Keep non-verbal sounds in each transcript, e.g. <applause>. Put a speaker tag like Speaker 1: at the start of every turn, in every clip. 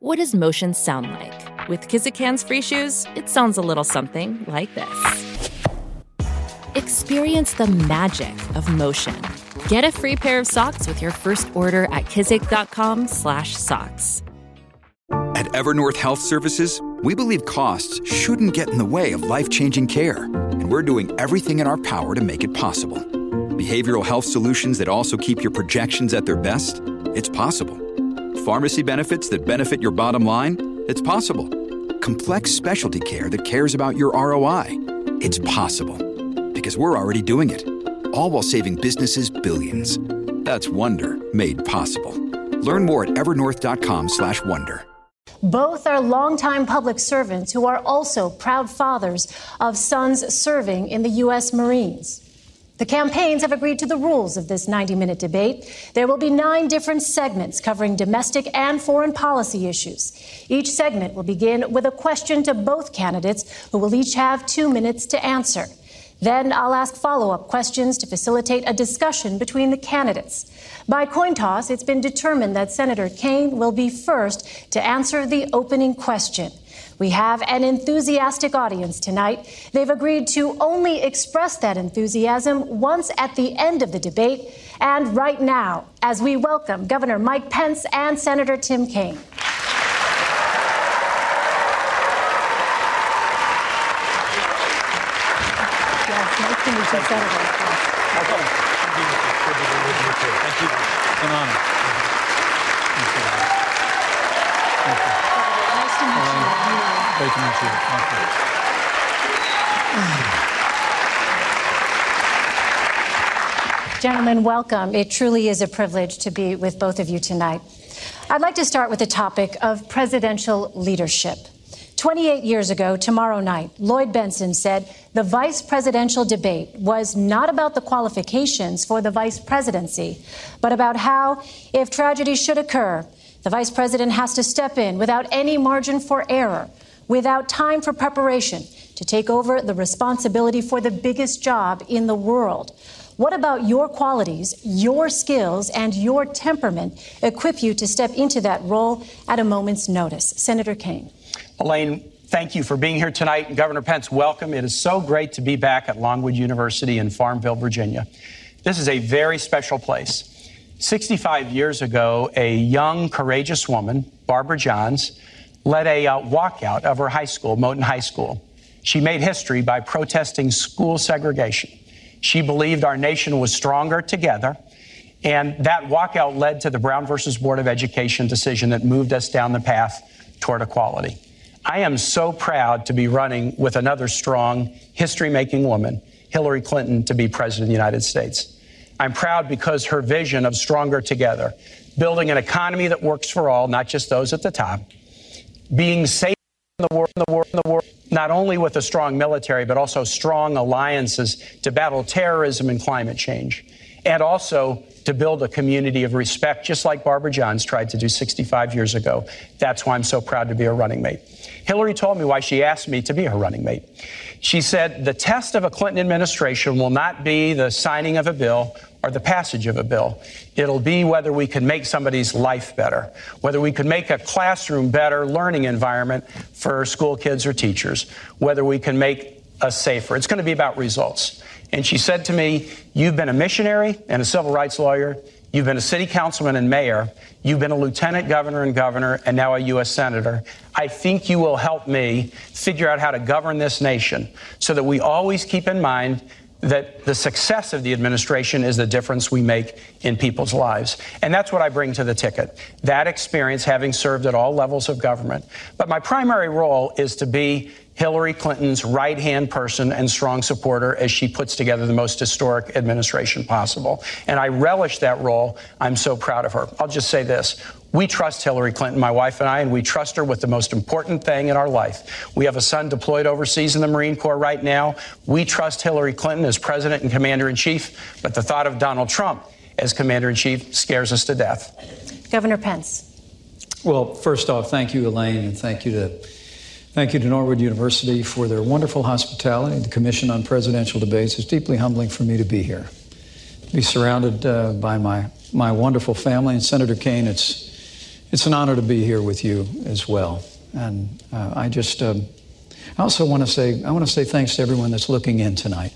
Speaker 1: What does motion sound like? With Kizikans free shoes, it sounds a little something like this. Experience the magic of motion. Get a free pair of socks with your first order at kizik.com/socks.
Speaker 2: At Evernorth Health Services, we believe costs shouldn't get in the way of life-changing care, and we're doing everything in our power to make it possible. Behavioral health solutions that also keep your projections at their best? It's possible. Pharmacy benefits that benefit your bottom line? It's possible. Complex specialty care that cares about your ROI? It's possible. Because we're already doing it. All while saving businesses billions. That's Wonder made possible. Learn more at evernorth.com/wonder.
Speaker 3: Both are longtime public servants who are also proud fathers of sons serving in the U.S. Marines. The campaigns have agreed to the rules of this 90 minute debate. There will be nine different segments covering domestic and foreign policy issues. Each segment will begin with a question to both candidates, who will each have two minutes to answer. Then I'll ask follow up questions to facilitate a discussion between the candidates. By coin toss, it's been determined that Senator Kaine will be first to answer the opening question. We have an enthusiastic audience tonight. They've agreed to only express that enthusiasm once at the end of the debate and right now as we welcome Governor Mike Pence and Senator Tim Kaine. Yes, nice to meet you, Senator.
Speaker 4: Thank you. An honor. Great to meet you. You.
Speaker 3: Gentlemen, welcome. It truly is a privilege to be with both of you tonight. I'd like to start with the topic of presidential leadership. 28 years ago, tomorrow night, Lloyd Bentsen said the vice presidential debate was not about the qualifications for the vice presidency, but about how, if tragedy should occur, the vice president has to step in without any margin for error, without time for preparation, to take over the responsibility for the biggest job in the world. What about your qualities, your skills, and your temperament equip you to step into that role at a moment's notice? Senator Kaine.
Speaker 5: Elaine, thank you for being here tonight. Governor Pence, welcome. It is so great to be back at Longwood University in Farmville, Virginia. This is a very special place. 65 years ago, a young, courageous woman, Barbara Johns, led a uh, walkout of her high school, Moton High School. She made history by protesting school segregation. She believed our nation was stronger together. And that walkout led to the Brown versus Board of Education decision that moved us down the path toward equality. I am so proud to be running with another strong, history making woman, Hillary Clinton, to be President of the United States. I'm proud because her vision of stronger together, building an economy that works for all, not just those at the top, being safe in the world, in the world, in the world, not only with a strong military, but also strong alliances to battle terrorism and climate change, and also to build a community of respect, just like Barbara Johns tried to do 65 years ago. That's why I'm so proud to be her running mate. Hillary told me why she asked me to be her running mate. She said, The test of a Clinton administration will not be the signing of a bill or the passage of a bill. It'll be whether we can make somebody's life better, whether we can make a classroom better learning environment for school kids or teachers, whether we can make us safer. It's going to be about results. And she said to me, You've been a missionary and a civil rights lawyer. You've been a city councilman and mayor. You've been a lieutenant governor and governor, and now a U.S. senator. I think you will help me figure out how to govern this nation so that we always keep in mind that the success of the administration is the difference we make in people's lives. And that's what I bring to the ticket that experience, having served at all levels of government. But my primary role is to be Hillary Clinton's right hand person and strong supporter as she puts together the most historic administration possible. And I relish that role. I'm so proud of her. I'll just say this. We trust Hillary Clinton, my wife and I, and we trust her with the most important thing in our life. We have a son deployed overseas in the Marine Corps right now. We trust Hillary Clinton as president and commander in chief, but the thought of Donald Trump as commander in chief scares us to death.
Speaker 3: Governor Pence.
Speaker 4: Well, first off, thank you, Elaine, and thank you to thank you to Longwood University for their wonderful hospitality. The Commission on Presidential Debates is deeply humbling for me to be here, be surrounded uh, by my my wonderful family and Senator Kaine. It's It's an honor to be here with you as well. And uh, I just, um, I also want to say, I want to say thanks to everyone that's looking in tonight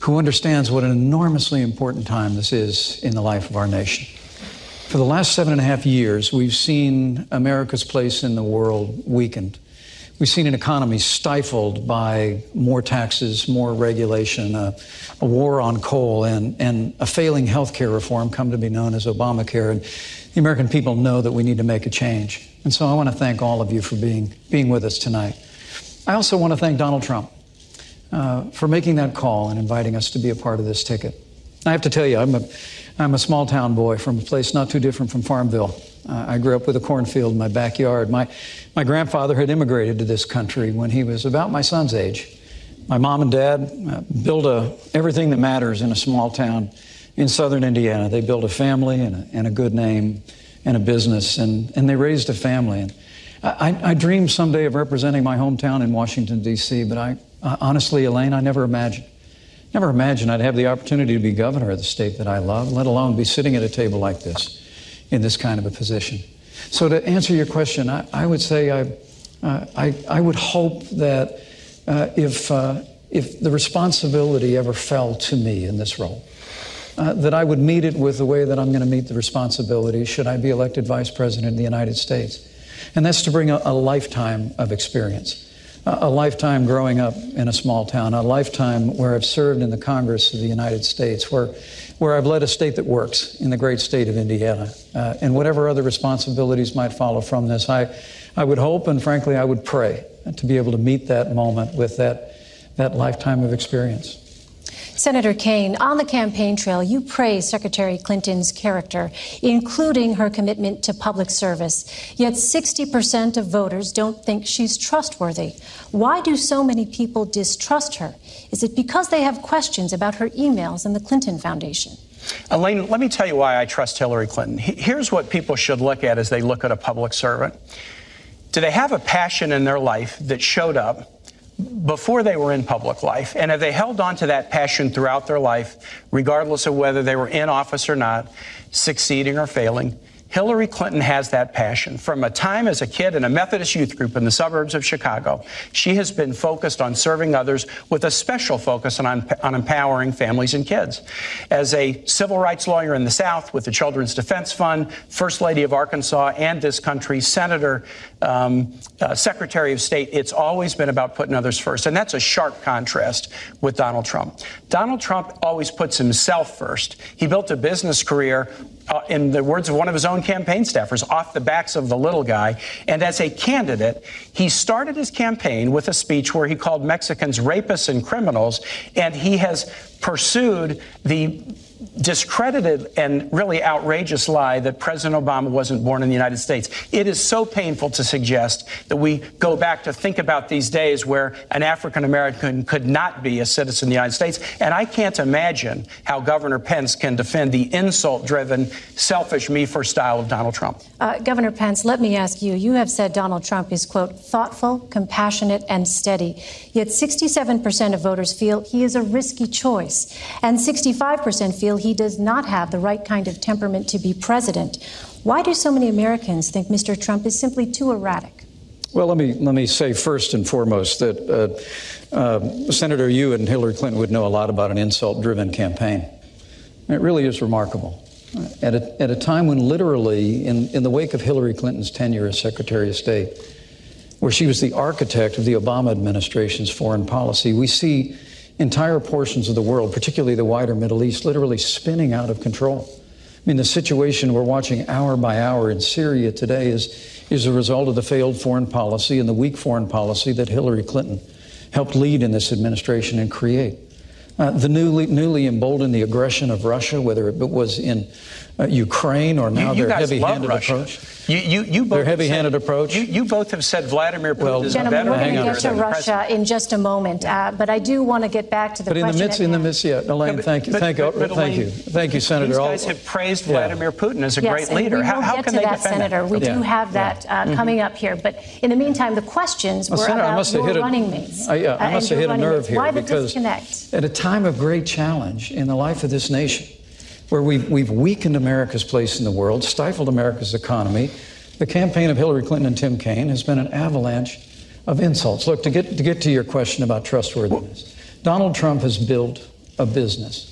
Speaker 4: who understands what an enormously important time this is in the life of our nation. For the last seven and a half years, we've seen America's place in the world weakened. We've seen an economy stifled by more taxes, more regulation, a, a war on coal, and, and a failing health care reform come to be known as Obamacare. And the American people know that we need to make a change. And so I want to thank all of you for being, being with us tonight. I also want to thank Donald Trump uh, for making that call and inviting us to be a part of this ticket. I have to tell you, I'm a, I'm a small town boy from a place not too different from Farmville. Uh, I grew up with a cornfield in my backyard. My, my grandfather had immigrated to this country when he was about my son's age. My mom and dad uh, built a, everything that matters in a small town in southern Indiana. They built a family and a, and a good name and a business, and, and they raised a family. And I, I dreamed someday of representing my hometown in Washington, D.C., but I, honestly, Elaine, I never imagined. Never imagined I'd have the opportunity to be governor of the state that I love, let alone be sitting at a table like this in this kind of a position. So, to answer your question, I, I would say I, uh, I, I, would hope that uh, if, uh, if the responsibility ever fell to me in this role, uh, that I would meet it with the way that I'm going to meet the responsibility should I be elected vice president of the United States. And that's to bring a, a lifetime of experience a lifetime growing up in a small town, a lifetime where I've served in the Congress of the United States, where, where I've led a state that works in the great state of Indiana, uh, and whatever other responsibilities might follow from this. I, I would hope and frankly, I would pray to be able to meet that moment with that, that lifetime of experience.
Speaker 3: Senator Kaine, on the campaign trail, you praise Secretary Clinton's character, including her commitment to public service. Yet 60% of voters don't think she's trustworthy. Why do so many people distrust her? Is it because they have questions about her emails and the Clinton Foundation?
Speaker 5: Elaine, let me tell you why I trust Hillary Clinton. Here's what people should look at as they look at a public servant. Do they have a passion in their life that showed up before they were in public life, and if they held on to that passion throughout their life, regardless of whether they were in office or not, succeeding or failing, Hillary Clinton has that passion. From a time as a kid in a Methodist youth group in the suburbs of Chicago, she has been focused on serving others with a special focus on, on empowering families and kids. As a civil rights lawyer in the South with the Children's Defense Fund, First Lady of Arkansas and this country, Senator, um, uh, Secretary of State, it's always been about putting others first. And that's a sharp contrast with Donald Trump. Donald Trump always puts himself first. He built a business career uh, in the words of one of his own campaign staffers, off the backs of the little guy. And as a candidate, he started his campaign with a speech where he called Mexicans rapists and criminals, and he has pursued the discredited and really outrageous lie that President Obama wasn't born in the United States. It is so painful to suggest that we go back to think about these days where an African American could not be a citizen of the United States. And I can't imagine how Governor Pence can defend the insult driven, selfish, me first style of Donald Trump.
Speaker 3: Uh, Governor Pence, let me ask you you have said Donald Trump is, quote, thoughtful, compassionate, and steady. Yet 67% of voters feel he is a risky choice, and 65% feel he does not have the right kind of temperament to be president. Why do so many Americans think Mr. Trump is simply too erratic?
Speaker 4: Well, let me let me say first and foremost that uh, uh, Senator, you and Hillary Clinton would know a lot about an insult-driven campaign. It really is remarkable. At a, at a time when literally, in, in the wake of Hillary Clinton's tenure as Secretary of State, where she was the architect of the Obama administration's foreign policy, we see entire portions of the world, particularly the wider Middle East, literally spinning out of control. I mean, the situation we're watching hour by hour in Syria today is, is a result of the failed foreign policy and the weak foreign policy that Hillary Clinton helped lead in this administration and create. Uh, the newly, newly emboldened the aggression of Russia, whether it was in uh, Ukraine or now
Speaker 5: you, you
Speaker 4: their heavy-handed approach.
Speaker 5: You, you, you both
Speaker 4: their heavy-handed
Speaker 5: said,
Speaker 4: approach.
Speaker 5: You, you, both have said Vladimir Putin
Speaker 3: well,
Speaker 5: is
Speaker 3: gentlemen,
Speaker 5: better
Speaker 3: we're going to
Speaker 5: leader
Speaker 3: get to Russia
Speaker 5: president.
Speaker 3: in just a moment, uh, but I do want to get back to the
Speaker 4: but
Speaker 3: question.
Speaker 4: in the midst, in the midst, yeah, Elaine,
Speaker 5: but,
Speaker 4: thank you,
Speaker 5: but,
Speaker 4: thank,
Speaker 5: but,
Speaker 4: you, thank you, thank you, Senator.
Speaker 5: These guys have praised yeah. Vladimir Putin as a
Speaker 3: yes,
Speaker 5: great leader.
Speaker 3: we
Speaker 5: how, how
Speaker 3: get
Speaker 5: can
Speaker 3: to
Speaker 5: they
Speaker 3: that,
Speaker 5: defend
Speaker 3: Senator.
Speaker 5: that?
Speaker 3: We
Speaker 4: yeah.
Speaker 3: do have that uh, mm-hmm. coming up here, but in the meantime, the questions
Speaker 4: well,
Speaker 3: were
Speaker 4: Senator,
Speaker 3: about
Speaker 4: I must have
Speaker 3: your
Speaker 4: hit
Speaker 3: running mates.
Speaker 4: I, yeah, I
Speaker 3: uh,
Speaker 4: must have hit a nerve here
Speaker 3: Why the
Speaker 4: because
Speaker 3: disconnect?
Speaker 4: at a time of great challenge in the life of this nation, where we've, we've weakened America's place in the world, stifled America's economy, The campaign of Hillary Clinton and Tim Kaine has been an avalanche of insults. Look, to get, to get to your question about trustworthiness, Donald Trump has built a business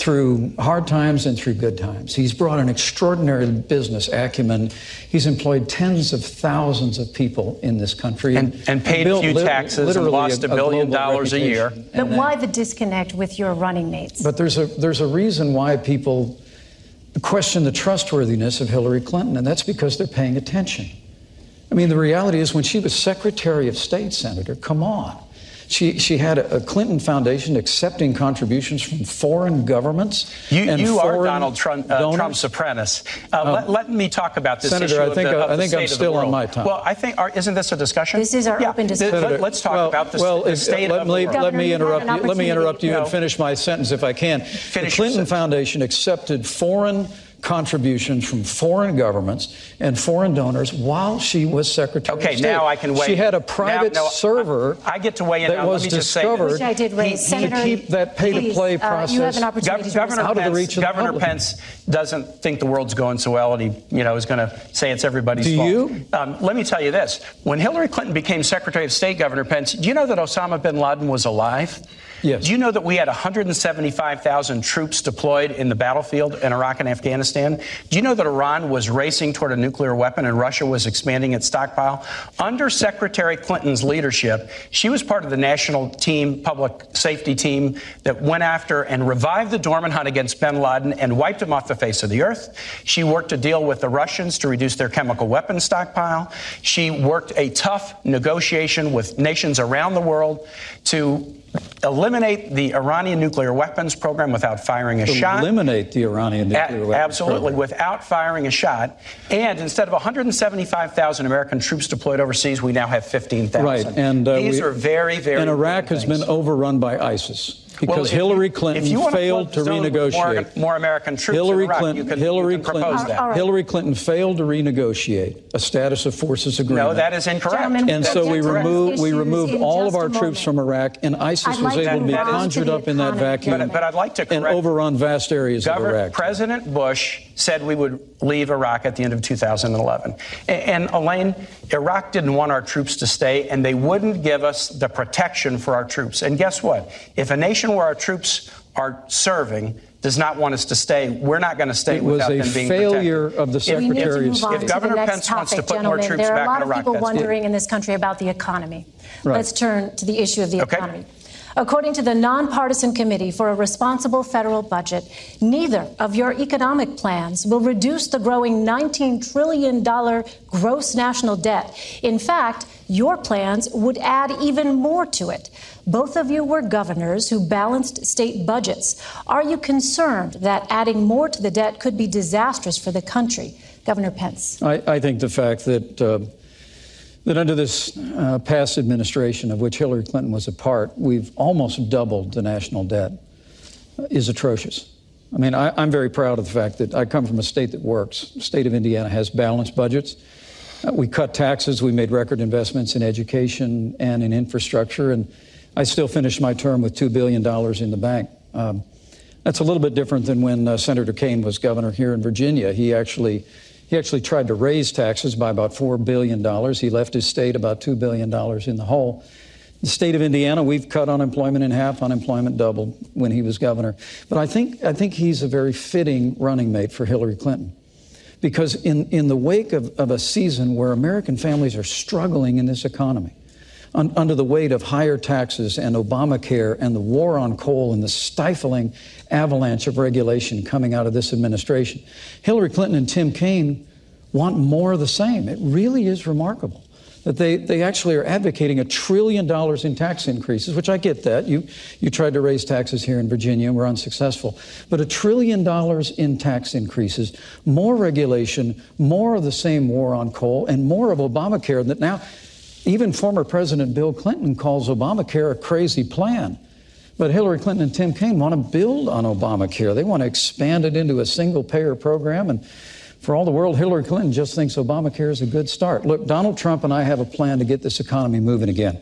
Speaker 4: through hard times and through good times. He's brought an extraordinary business acumen. He's employed tens of thousands of people in this country
Speaker 5: and, and paid a few taxes and lost a, a billion dollars a year.
Speaker 3: But why the disconnect with your running mates?
Speaker 4: But there's a there's a reason why people question the trustworthiness of Hillary Clinton, and that's because they're paying attention. I mean, the reality is when she was Secretary of State, Senator, come on. She, she had a Clinton Foundation accepting contributions from foreign governments.
Speaker 5: You,
Speaker 4: and
Speaker 5: you
Speaker 4: foreign
Speaker 5: are Donald Trump, uh, Trump's apprentice. Uh, um, let, let, me talk about this
Speaker 4: Senator,
Speaker 5: issue.
Speaker 4: I think,
Speaker 5: the,
Speaker 4: I, I think I'm still on my time.
Speaker 5: Well, I think, are, isn't this a discussion?
Speaker 3: This is our
Speaker 5: yeah.
Speaker 3: open discussion.
Speaker 5: Senator, let, us talk
Speaker 4: well,
Speaker 5: about the,
Speaker 4: well,
Speaker 5: the
Speaker 4: if,
Speaker 5: state
Speaker 4: let,
Speaker 5: of
Speaker 4: me,
Speaker 5: the world.
Speaker 4: let me interrupt you. Let me interrupt you
Speaker 5: no.
Speaker 4: and finish my sentence if I can.
Speaker 5: Finish
Speaker 4: the Clinton Foundation accepted foreign contributions from foreign governments and foreign donors while she was Secretary
Speaker 5: okay,
Speaker 4: of State.
Speaker 5: Okay, now I can wait.
Speaker 4: She had a private
Speaker 5: now, no,
Speaker 4: server
Speaker 5: I, I, get to weigh in
Speaker 4: that
Speaker 5: now.
Speaker 4: was
Speaker 5: Let me just say
Speaker 4: discovered
Speaker 3: I did raise.
Speaker 4: to
Speaker 3: Senator,
Speaker 4: keep that pay-to-play
Speaker 3: please, uh, you have an opportunity
Speaker 5: Gov-
Speaker 3: to
Speaker 5: Governor,
Speaker 4: out of the
Speaker 5: Pence,
Speaker 4: reach of the
Speaker 5: Governor
Speaker 4: public.
Speaker 5: Pence doesn't think the world's going so well, and he, you know, is going to say it's everybody's
Speaker 4: Do
Speaker 5: fault.
Speaker 4: you?
Speaker 5: Um, let me tell you this: when Hillary Clinton became Secretary of State, Governor Pence, do you know that Osama bin Laden was alive?
Speaker 4: Yes.
Speaker 5: Do you know that we had 175,000 troops deployed in the battlefield in Iraq and Afghanistan? Do you know that Iran was racing toward a nuclear weapon and Russia was expanding its stockpile? Under Secretary Clinton's leadership, she was part of the national team, public safety team, that went after and revived the dormant hunt against bin Laden and wiped him off the face of the earth. She worked to deal with the Russians to reduce their chemical weapons stockpile. She worked a tough negotiation with nations around the world to eliminate the Iranian nuclear weapons program without firing a
Speaker 4: to
Speaker 5: shot.
Speaker 4: Eliminate the Iranian nuclear
Speaker 5: a-
Speaker 4: weapons
Speaker 5: Absolutely,
Speaker 4: program.
Speaker 5: without firing a shot. And instead of 175,000 American troops deployed overseas, we now have 15,000.
Speaker 4: Right, and uh,
Speaker 5: these
Speaker 4: we-
Speaker 5: are very, very.
Speaker 4: And Iraq has
Speaker 5: important
Speaker 4: been overrun by ISIS because
Speaker 5: Well,
Speaker 4: Hillary
Speaker 5: you-
Speaker 4: Clinton
Speaker 5: if you wanna
Speaker 4: failed to
Speaker 5: the zone with More,
Speaker 4: renegotiate.
Speaker 5: more American troops
Speaker 4: Hillary
Speaker 5: Iraq,
Speaker 4: Clinton,
Speaker 5: you can,
Speaker 4: Hillary
Speaker 5: you can
Speaker 4: Clinton,
Speaker 5: propose that.
Speaker 3: All right.
Speaker 4: Hillary Clinton failed to renegotiate a status of forces agreement.
Speaker 5: No, that is incorrect.
Speaker 3: Gentlemen,
Speaker 4: And so we removed we removed all of our troops from Iraq, and ISIS
Speaker 3: I'd
Speaker 4: was able to be
Speaker 5: move on to
Speaker 4: conjured
Speaker 3: the
Speaker 4: up in that vacuum.
Speaker 5: But- but I'd like to
Speaker 4: and overrun vast areas of Iraq.
Speaker 5: President Bush said we would leave Iraq at the end of 2011. A- And, Elaine, Iraq didn't want our troops to stay, and they wouldn't give us the protection for our troops. And guess what? If a nation where our troops are serving does not want us to stay, we're not going to stay
Speaker 4: It was
Speaker 5: without
Speaker 4: a
Speaker 5: them being
Speaker 4: failure
Speaker 5: protected.
Speaker 4: of the
Speaker 5: If-
Speaker 3: We need to
Speaker 4: Secretary of
Speaker 3: move on
Speaker 5: If Governor Pence
Speaker 3: topic,
Speaker 5: wants to put more
Speaker 3: gentlemen.
Speaker 5: troops
Speaker 3: there are a lot of people
Speaker 5: that's
Speaker 3: wondering in this country about the economy.
Speaker 4: Right.
Speaker 3: Let's turn to the issue of the
Speaker 5: Okay.
Speaker 3: economy. According to the Nonpartisan Committee for a Responsible Federal Budget, neither of your economic plans will reduce the growing $19 trillion gross national debt. In fact, your plans would add even more to it. Both of you were governors who balanced state budgets. Are you concerned that adding more to the debt could be disastrous for the country? Governor Pence.
Speaker 4: I, I think the fact that uh, that under this uh, past administration, of which Hillary Clinton was a part, we've almost doubled the national debt, uh, is atrocious. I mean, I, I'm very proud of the fact that I come from a state that works. The state of Indiana has balanced budgets. Uh, we cut taxes. We made record investments in education and in infrastructure. And I still finished my term with $2 billion in the bank. Um, that's a little bit different than when uh, Senator Kaine was governor here in Virginia. He actually, he actually tried to raise taxes by about $4 billion. He left his state about $2 billion in the hole. The state of Indiana, we've cut unemployment in half, unemployment doubled when he was governor. But I think, I think he's a very fitting running mate for Hillary Clinton. Because in, in the wake of, of a season where American families are struggling in this economy, un, under the weight of higher taxes and Obamacare and the war on coal and the stifling avalanche of regulation coming out of this administration, Hillary Clinton and Tim Kaine want more of the same. It really is remarkable that they, they actually are advocating a trillion dollars in tax increases, which I get that. You, you tried to raise taxes here in Virginia and were unsuccessful. But a trillion dollars in tax increases, more regulation, more of the same war on coal, and more of Obamacare that now even former President Bill Clinton calls Obamacare a crazy plan. But Hillary Clinton and Tim Kaine want to build on Obamacare. They want to expand it into a single payer program. And for all the world, Hillary Clinton just thinks Obamacare is a good start. Look, Donald Trump and I have a plan to get this economy moving again.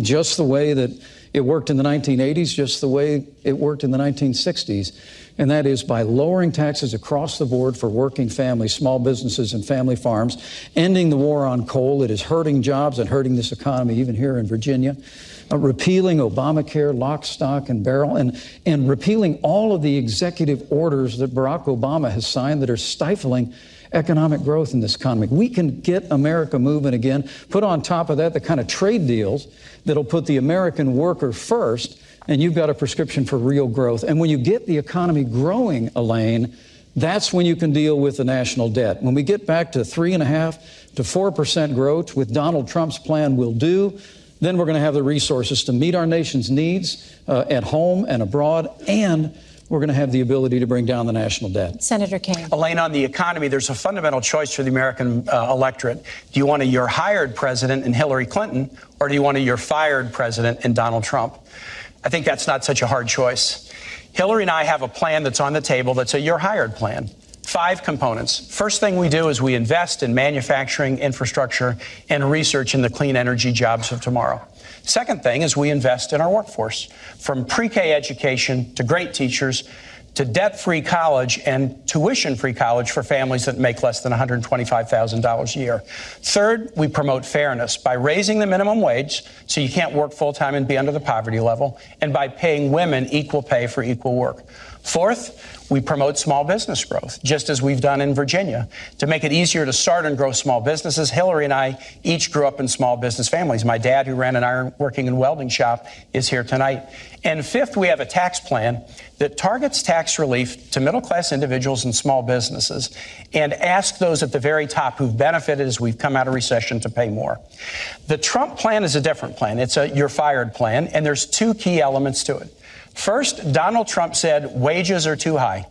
Speaker 4: Just the way that It worked in the 1980s just the way it worked in the 1960s, and that is by lowering taxes across the board for working families, small businesses, and family farms, ending the war on coal. It is hurting jobs and hurting this economy, even here in Virginia. Uh, repealing Obamacare, lock, stock, and barrel, and, and repealing all of the executive orders that Barack Obama has signed that are stifling economic growth in this economy. We can get America moving again. Put on top of that the kind of trade deals that'll put the American worker first, and you've got a prescription for real growth. And when you get the economy growing, Elaine, that's when you can deal with the national debt. When we get back to three and a half to four percent growth, with Donald Trump's plan, will do then we're going to have the resources to meet our nation's needs uh, at home and abroad, and we're going to have the ability to bring down the national debt.
Speaker 3: Senator Kaine.
Speaker 5: Elaine, on the economy, there's a fundamental choice for the American uh, electorate. Do you want a you're hired president in Hillary Clinton, or do you want a you're fired president in Donald Trump? I think that's not such a hard choice. Hillary and I have a plan that's on the table that's a you're hired plan. Five components. First thing we do is we invest in manufacturing, infrastructure, and research in the clean energy jobs of tomorrow. Second thing is we invest in our workforce, from pre K education to great teachers to debt free college and tuition free college for families that make less than $125,000 a year. Third, we promote fairness by raising the minimum wage so you can't work full time and be under the poverty level, and by paying women equal pay for equal work. Fourth, we promote small business growth, just as we've done in Virginia. To make it easier to start and grow small businesses, Hillary and I each grew up in small business families. My dad, who ran an iron working and welding shop, is here tonight. And fifth, we have a tax plan that targets tax relief to middle class individuals and small businesses and ask those at the very top who've benefited as we've come out of recession to pay more. The Trump plan is a different plan. It's a you're fired plan, and there's two key elements to it. First, Donald Trump said wages are too high.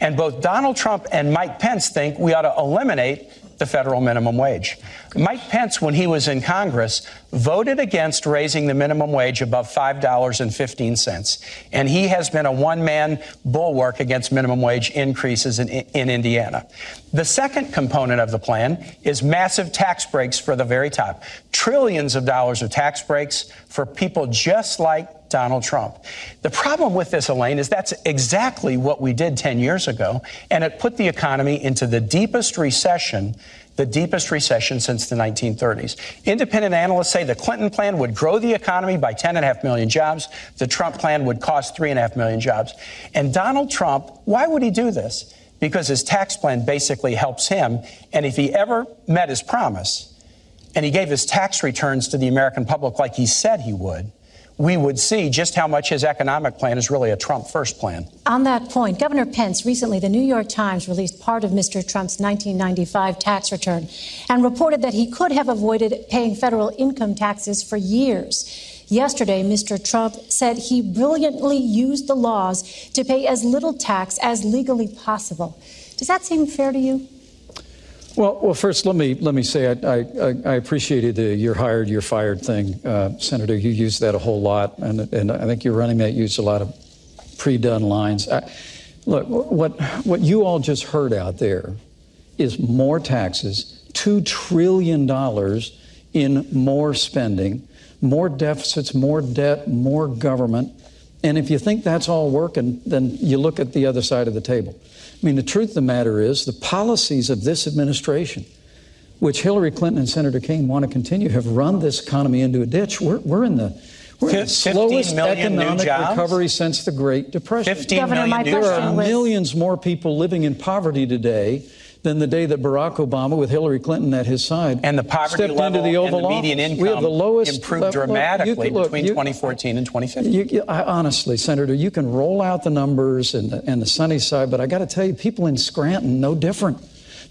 Speaker 5: And both Donald Trump and Mike Pence think we ought to eliminate the federal minimum wage. Mike Pence, when he was in Congress, voted against raising the minimum wage above $5.15. And he has been a one man bulwark against minimum wage increases in, in Indiana. The second component of the plan is massive tax breaks for the very top. Trillions of dollars of tax breaks for people just like Donald Trump. The problem with this, Elaine, is that's exactly what we did 10 years ago, and it put the economy into the deepest recession the deepest recession since the 1930s. Independent analysts say the Clinton plan would grow the economy by 10.5 million jobs. The Trump plan would cost 3.5 million jobs. And Donald Trump, why would he do this? Because his tax plan basically helps him. And if he ever met his promise and he gave his tax returns to the American public like he said he would, we would see just how much his economic plan is really a Trump first plan.
Speaker 3: On that point, Governor Pence recently, the New York Times released part of Mr. Trump's 1995 tax return and reported that he could have avoided paying federal income taxes for years. Yesterday, Mr. Trump said he brilliantly used the laws to pay as little tax as legally possible. Does that seem fair to you?
Speaker 4: Well, well, first let me let me say I, I, I appreciated the "you're hired, you're fired" thing, uh, Senator. You used that a whole lot, and and I think your running mate used a lot of pre-done lines. I, look, what what you all just heard out there is more taxes, two trillion dollars in more spending, more deficits, more debt, more government. And if you think that's all working, then you look at the other side of the table. I mean, the truth of the matter is the policies of this administration, which Hillary Clinton and Senator Kaine want to continue, have run this economy into a ditch. We're, we're in the we're in the slowest economic recovery since the Great Depression.
Speaker 5: 15 Governor, million
Speaker 4: there are millions more people living in poverty today than the day that Barack Obama, with Hillary Clinton at his side,
Speaker 5: and the poverty
Speaker 4: stepped
Speaker 5: level
Speaker 4: into the Oval
Speaker 5: and the median
Speaker 4: Office.
Speaker 5: income
Speaker 4: we have the lowest
Speaker 5: improved
Speaker 4: level,
Speaker 5: dramatically
Speaker 4: look,
Speaker 5: between
Speaker 4: you,
Speaker 5: 2014 and 2015.
Speaker 4: You, you, I, honestly, Senator, you can roll out the numbers and the, and the sunny side, but I got to tell you, people in Scranton, no different.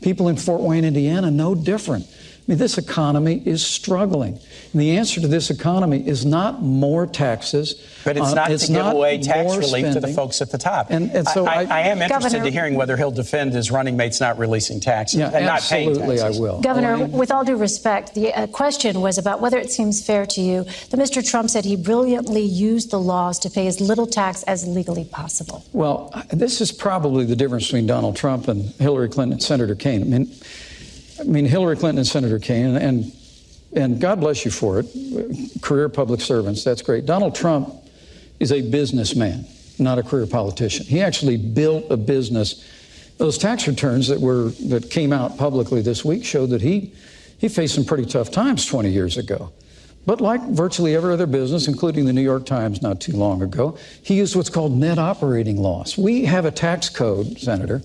Speaker 4: People in Fort Wayne, Indiana, no different. I mean, this economy is struggling. And the answer to this economy is not more taxes.
Speaker 5: But it's
Speaker 4: uh,
Speaker 5: not
Speaker 4: it's
Speaker 5: to give
Speaker 4: not
Speaker 5: away tax relief
Speaker 4: spending.
Speaker 5: to the folks at the top.
Speaker 4: And, and so
Speaker 5: I,
Speaker 4: I,
Speaker 5: I, I am interested
Speaker 3: Governor,
Speaker 5: to hearing whether he'll defend his running mates not releasing taxes
Speaker 4: yeah,
Speaker 5: and not paying
Speaker 4: absolutely. I will.
Speaker 3: Governor,
Speaker 4: Elaine?
Speaker 3: with all due respect, the uh, question was about whether it seems fair to you that Mr. Trump said he brilliantly used the laws to pay as little tax as legally possible.
Speaker 4: Well, this is probably the difference between Donald Trump and Hillary Clinton and Senator Kaine. I mean, I mean Hillary Clinton and Senator Kaine, and and God bless you for it, career public servants, that's great. Donald Trump is a businessman, not a career politician. He actually built a business. Those tax returns that were that came out publicly this week showed that he he faced some pretty tough times 20 years ago. But like virtually every other business, including the New York Times not too long ago, he used what's called net operating loss. We have a tax code, Senator,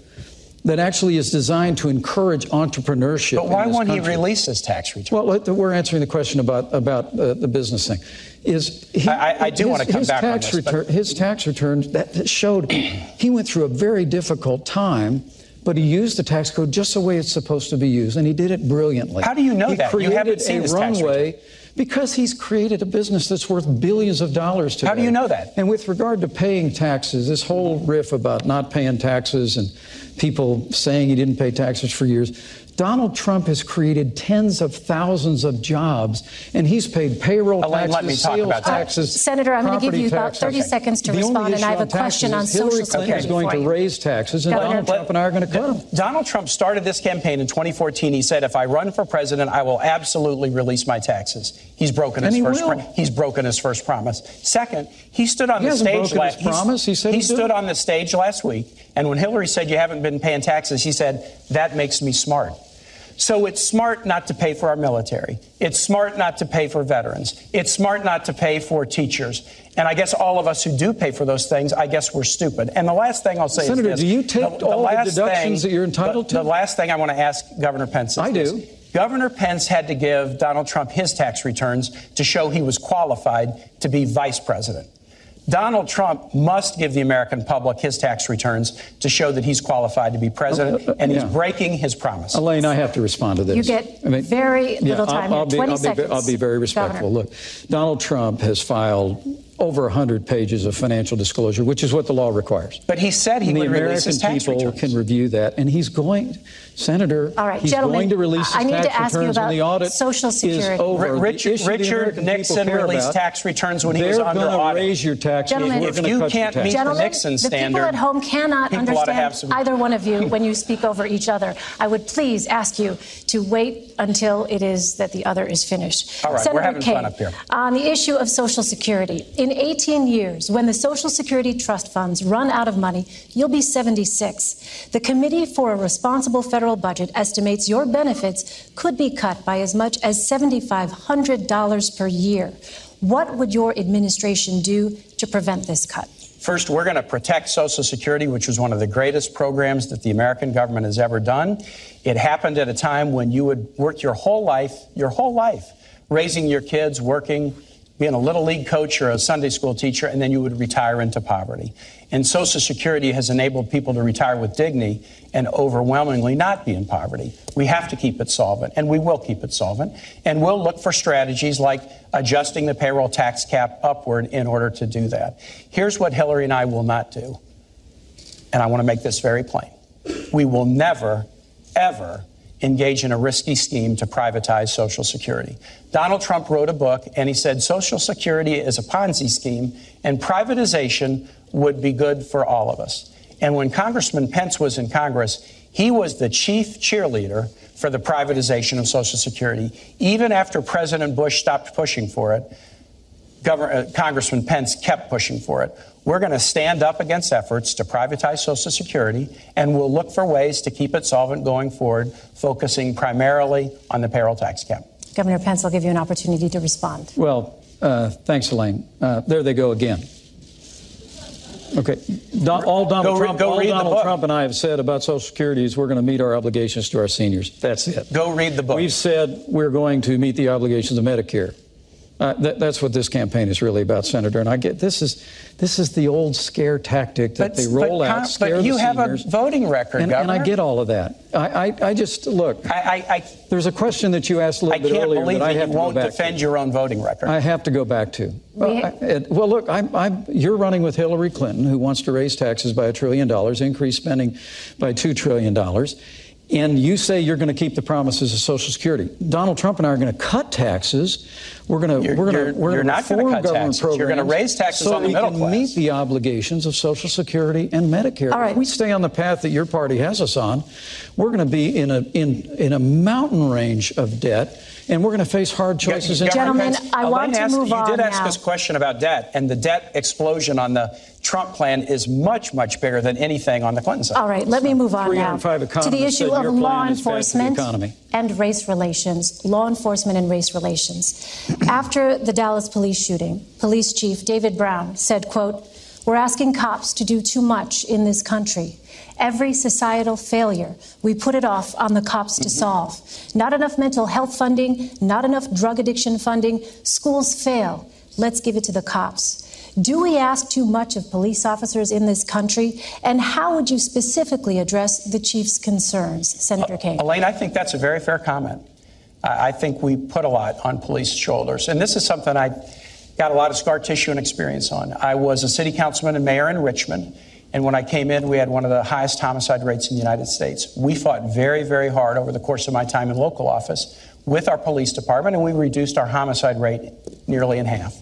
Speaker 4: that actually is designed to encourage entrepreneurship.
Speaker 5: But why won't
Speaker 4: country.
Speaker 5: he release his tax return?
Speaker 4: Well, we're answering the question about about uh, the business thing. Is
Speaker 5: he, I, I, do
Speaker 4: his,
Speaker 5: want to come
Speaker 4: his
Speaker 5: back
Speaker 4: tax
Speaker 5: on this,
Speaker 4: return, His tax returns that, showed he went through a very difficult time but he used the tax code just the way it's supposed to be used, and he did it brilliantly.
Speaker 5: How do you know
Speaker 4: he
Speaker 5: that?
Speaker 4: Created
Speaker 5: you haven't seen
Speaker 4: a runway because he's created a business that's worth billions of dollars today.
Speaker 5: How do you know that?
Speaker 4: And with regard to paying taxes, this whole riff about not paying taxes and people saying he didn't pay taxes for years, Donald Trump has created tens of thousands of jobs, and he's paid payroll
Speaker 5: Elaine,
Speaker 4: taxes,
Speaker 5: sales
Speaker 4: taxes.
Speaker 3: Uh, Senator, I'm going to give you about 30
Speaker 4: taxes.
Speaker 3: seconds to
Speaker 4: the
Speaker 3: respond, and I have a question on
Speaker 4: Hillary
Speaker 3: Social
Speaker 4: Clinton
Speaker 3: Security
Speaker 4: is going
Speaker 3: for
Speaker 4: to
Speaker 3: you.
Speaker 4: raise taxes, and
Speaker 3: Governor,
Speaker 4: Donald Trump and I are going to cut them.
Speaker 5: Donald Trump started this campaign in 2014. He said, "If I run for president, I will absolutely release my taxes." He's broken his
Speaker 4: he
Speaker 5: first.
Speaker 4: will.
Speaker 5: he's broken his first promise. Second, he stood on
Speaker 4: He
Speaker 5: the stage last.
Speaker 4: promise. He said
Speaker 5: he stood on the stage last week, and when Hillary said you haven't been paying taxes, he said that makes me smart. So it's smart not to pay for our military. It's smart not to pay for veterans. It's smart not to pay for teachers. And I guess all of us who do pay for those things, I guess we're stupid. And the last thing I'll say
Speaker 4: Senator,
Speaker 5: is this.
Speaker 4: do you take all the
Speaker 5: last
Speaker 4: deductions that you're entitled
Speaker 5: the-
Speaker 4: to?
Speaker 5: The last thing I want to ask Governor Pence is
Speaker 4: I
Speaker 5: this.
Speaker 4: do.
Speaker 5: Governor Pence had to give Donald Trump his tax returns to show he was qualified to be vice president. Donald Trump must give the American public his tax returns to show that he's qualified to be president,
Speaker 4: Uh, uh,
Speaker 5: and he's
Speaker 4: yeah.
Speaker 5: breaking his promise.
Speaker 4: Elaine, I have to respond to this.
Speaker 3: You get very little time
Speaker 4: I'll, I'll be,
Speaker 3: 20
Speaker 4: I'll be,
Speaker 3: seconds,
Speaker 4: I'll be very respectful.
Speaker 3: Governor.
Speaker 4: Look, Donald Trump has filed over 100 pages of financial disclosure, which is what the law requires.
Speaker 5: But he said he
Speaker 4: And the
Speaker 5: would release
Speaker 4: American
Speaker 5: his tax
Speaker 4: people
Speaker 5: returns.
Speaker 4: can review that, and he's going, Senator.
Speaker 3: All right,
Speaker 4: he's
Speaker 3: gentlemen,
Speaker 4: going to release
Speaker 3: I
Speaker 4: his
Speaker 3: need to
Speaker 4: tax
Speaker 3: ask you
Speaker 4: returns when
Speaker 3: about
Speaker 4: the audit
Speaker 3: Social
Speaker 4: is
Speaker 3: Security.
Speaker 4: over.
Speaker 5: Ri-
Speaker 4: The
Speaker 5: Richard- Richard Nixon released tax returns when he
Speaker 4: they're
Speaker 5: was under
Speaker 4: gonna
Speaker 5: audit.
Speaker 4: raise your taxes.
Speaker 3: Gentlemen,
Speaker 4: We're
Speaker 3: If
Speaker 5: you
Speaker 4: cut
Speaker 5: can't meet the
Speaker 3: Gentlemen,
Speaker 5: Nixon
Speaker 3: the
Speaker 5: standard,
Speaker 3: people at home cannot
Speaker 5: people ought
Speaker 3: understand
Speaker 5: some-
Speaker 3: either one of you when you speak over each other. I would please ask you to wait until it is that the other is finished.
Speaker 5: All right, we're
Speaker 3: Senator
Speaker 5: having
Speaker 3: Kaine,
Speaker 5: fun up here.
Speaker 3: On the issue of Social Security, in 18 years, when the Social Security trust funds run out of money, you'll be 76. The Committee for a Responsible Federal Budget estimates your benefits could be cut by as much as $7,500 per year. What would your administration do to prevent this cut?
Speaker 5: First, we're going to protect Social Security, which was one of the greatest programs that the American government has ever done. It happened at a time when you would work your whole life, your whole life, raising your kids, working, being a little league coach or a Sunday school teacher, and then you would retire into poverty. And Social Security has enabled people to retire with dignity and overwhelmingly not be in poverty. We have to keep it solvent, and we will keep it solvent. And we'll look for strategies like adjusting the payroll tax cap upward in order to do that. Here's what Hillary and I will not do, and I want to make this very plain. We will never, ever engage in a risky scheme to privatize Social Security. Donald Trump wrote a book and he said Social Security is a Ponzi scheme and privatization would be good for all of us. And when Congressman Pence was in Congress, he was the chief cheerleader for the privatization of Social Security. Even after President Bush stopped pushing for it, uh, Congressman Pence kept pushing for it. We're going to stand up against efforts to privatize Social Security, and we'll look for ways to keep it solvent going forward, focusing primarily on the payroll tax cap.
Speaker 3: Governor Pence, I'll give you an opportunity to respond.
Speaker 4: Well, uh, thanks, Elaine. Uh, there they go again. Okay, Don, all Donald
Speaker 5: Go re-
Speaker 4: Trump,
Speaker 5: go
Speaker 4: all
Speaker 5: read the
Speaker 4: Donald
Speaker 5: book.
Speaker 4: Trump and I have said about Social Security is we're going to meet our obligations to our seniors. That's it.
Speaker 5: Go read the book.
Speaker 4: We've said we're going to meet the obligations of Medicare. Uh, that, that's what this campaign is really about, Senator. And I get this is this is the old scare tactic that
Speaker 5: But-
Speaker 4: they roll
Speaker 5: but
Speaker 4: out,
Speaker 5: Con-
Speaker 4: scare
Speaker 5: but you
Speaker 4: the
Speaker 5: have a voting record,
Speaker 4: and, and I get all of that. I, I, I just look.
Speaker 5: I, I, I,
Speaker 4: There's a question that you asked a
Speaker 5: I
Speaker 4: little bit
Speaker 5: can't
Speaker 4: earlier
Speaker 5: believe
Speaker 4: that I
Speaker 5: that
Speaker 4: have
Speaker 5: you
Speaker 4: to go
Speaker 5: won't
Speaker 4: back
Speaker 5: defend
Speaker 4: to.
Speaker 5: your own voting record.
Speaker 4: I have to go back to. Well, I- it- well, look, I'm, I'm, you're running with Hillary Clinton, who wants to raise taxes by a trillion dollars, increase spending by two trillion dollars, and you say you're going to keep the promises of Social Security. Donald Trump and I are going to cut taxes. We're going to
Speaker 5: You're-
Speaker 4: we're going
Speaker 5: you're-
Speaker 4: to we're going to
Speaker 5: not gonna
Speaker 4: reform
Speaker 5: cut
Speaker 4: government
Speaker 5: taxes. You're gonna raise taxes
Speaker 4: so
Speaker 5: on the
Speaker 4: we
Speaker 5: middle
Speaker 4: can
Speaker 5: class.
Speaker 4: meet the obligations of Social Security and Medicare.
Speaker 3: All right.
Speaker 4: If we stay on the path that your party has us on, we're going to be in a in in a mountain range of debt. And we're going to face hard choices.
Speaker 5: Governor
Speaker 3: Gentlemen,
Speaker 5: Pence,
Speaker 3: I want
Speaker 5: Elaine
Speaker 3: to
Speaker 5: asked-
Speaker 3: move
Speaker 5: you
Speaker 3: on
Speaker 5: did ask
Speaker 3: now.
Speaker 5: us a question about debt, and the debt explosion on the Trump plan is much, much bigger than anything on the Clinton side.
Speaker 3: All right, let me move on now to the issue of law
Speaker 4: plan is bad for the
Speaker 3: enforcement and race relations. Law enforcement and race relations. After the Dallas police shooting, Police Chief David Brown said, "quote We're asking cops to do too much in this country." Every societal failure, we put it off on the cops to mm-hmm. solve. Not enough mental health funding, not enough drug addiction funding. Schools fail. Let's give it to the cops. Do we ask too much of police officers in this country? And how would you specifically address the chief's concerns, Senator uh, Kaine?
Speaker 5: Elaine, I think that's a very fair comment. I I think we put a lot on police shoulders. And this is something I got a lot of scar tissue and experience on. I was a city councilman and mayor in Richmond. And when I came in, we had one of the highest homicide rates in the United States. We fought very, very hard over the course of my time in local office with our police department, and we reduced our homicide rate nearly in half.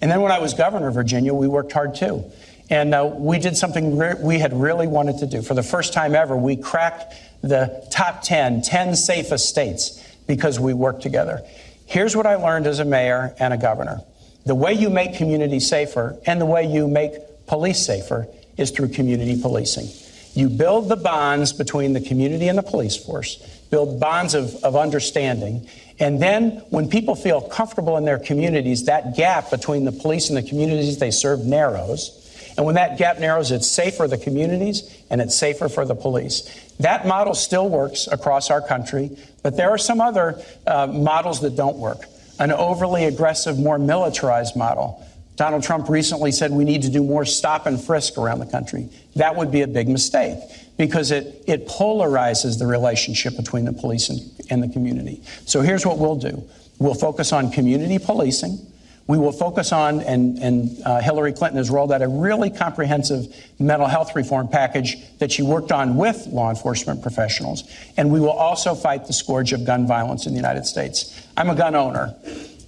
Speaker 5: And then when I was governor of Virginia, we worked hard too. And uh, we did something re- we had really wanted to do. For the first time ever, we cracked the top 10, 10 safest states because we worked together. Here's what I learned as a mayor and a governor the way you make communities safer and the way you make police safer is through community policing. You build the bonds between the community and the police force, build bonds of, of understanding, and then when people feel comfortable in their communities, that gap between the police and the communities they serve narrows. And when that gap narrows, it's safe for the communities and it's safer for the police. That model still works across our country, but there are some other uh, models that don't work. An overly aggressive, more militarized model. Donald Trump recently said we need to do more stop and frisk around the country. That would be a big mistake because it, it polarizes the relationship between the police and, and the community. So here's what we'll do we'll focus on community policing. We will focus on, and, and uh, Hillary Clinton has rolled out a really comprehensive mental health reform package that she worked on with law enforcement professionals. And we will also fight the scourge of gun violence in the United States. I'm a gun owner.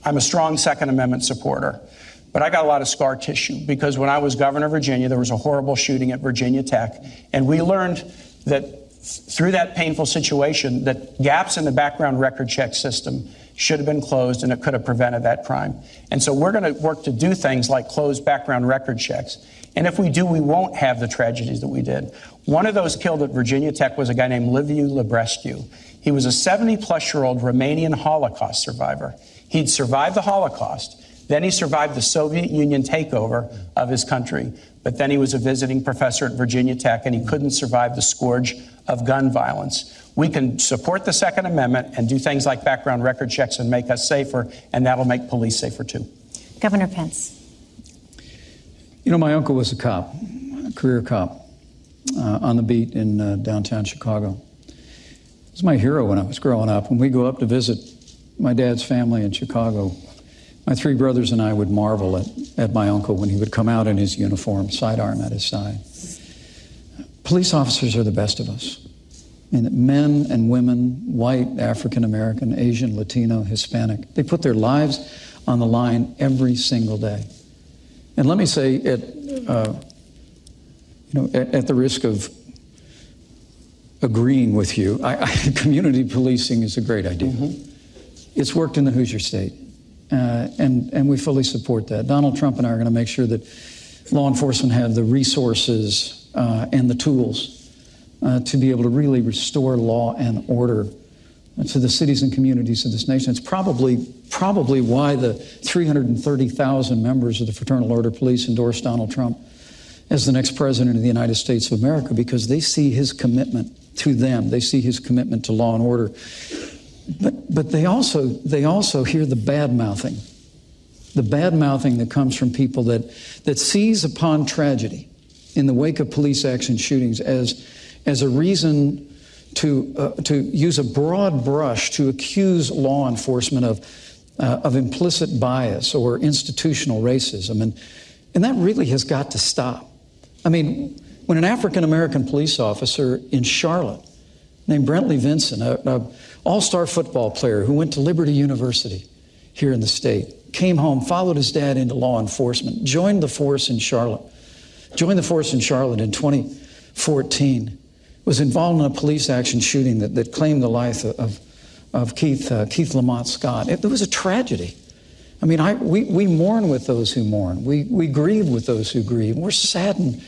Speaker 5: I'm a strong Second Amendment supporter. But I got a lot of scar tissue because when I was governor of Virginia, there was a horrible shooting at Virginia Tech. And we learned that through that painful situation, that gaps in the background record check system should have been closed and it could have prevented that crime. And so we're going to work to do things like close background record checks. And if we do, we won't have the tragedies that we did. One of those killed at Virginia Tech was a guy named Liviu Librescu. He was a 70 plus year old Romanian Holocaust survivor. He'd survived the Holocaust. Then he survived the Soviet Union takeover of his country. But then he was a visiting professor at Virginia Tech and he couldn't survive the scourge of gun violence. We can support the Second Amendment and do things like background record checks and make us safer, and that'll make police safer too.
Speaker 3: Governor Pence.
Speaker 4: You know, my uncle was a cop, a career cop uh, on the beat in uh, downtown Chicago. He was my hero when I was growing up. When we go up to visit my dad's family in Chicago, my three brothers and I would marvel at, at my uncle when he would come out in his uniform, sidearm at his side. Police officers are the best of us. And men and women, white, African American, Asian, Latino, Hispanic, they put their lives on the line every single day. And let me say, at, uh, you know, at, at, the risk of agreeing with you, I, I, <laughs> community policing is a great idea. Mm-hmm. It's worked in the Hoosier State, uh, and, and we fully support that. Donald Trump and I are going to make sure that law enforcement have the resources uh, and the tools uh, to be able to really restore law and order to the cities and communities of this nation. It's probably probably why the 330,000 members of the Fraternal Order Police endorsed Donald Trump as the next president of the United States of America because they see his commitment to them. They see his commitment to law and order. But but they also they also hear the bad mouthing. The bad mouthing that comes from people that that seize upon tragedy in the wake of police action shootings as as a reason to, uh, to use a broad brush to accuse law enforcement of, uh, of implicit bias or institutional racism. And, and that really has got to stop. I mean, when an African American police officer in Charlotte named Brentley Vinson, an all star football player who went to Liberty University here in the state, came home, followed his dad into law enforcement, joined the force in Charlotte, joined the force in Charlotte in 2014 was involved in a police action shooting that, that claimed the life of, of Keith, uh, Keith Lamont Scott. It, it, was a tragedy. I mean, I, we, we mourn with those who mourn. We, we grieve with those who grieve. We're saddened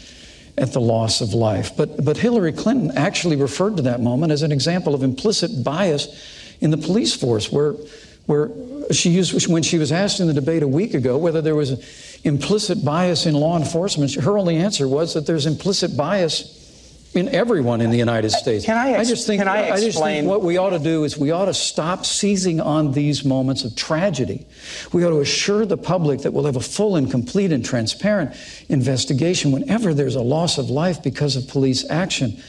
Speaker 4: at the loss of life. But, but Hillary Clinton actually referred to that moment as an example of implicit bias in the police force, where, where she used, when she was asked in the debate a week ago whether there was implicit bias in law enforcement, her only answer was that there's implicit bias in everyone in the United States.
Speaker 5: Can I, ex-
Speaker 4: I just think
Speaker 5: I,
Speaker 4: I, just think what we ought to do is we ought to stop seizing on these moments of tragedy. We ought to assure the public that we'll have a full and complete and transparent investigation whenever there's a loss of life because of police action.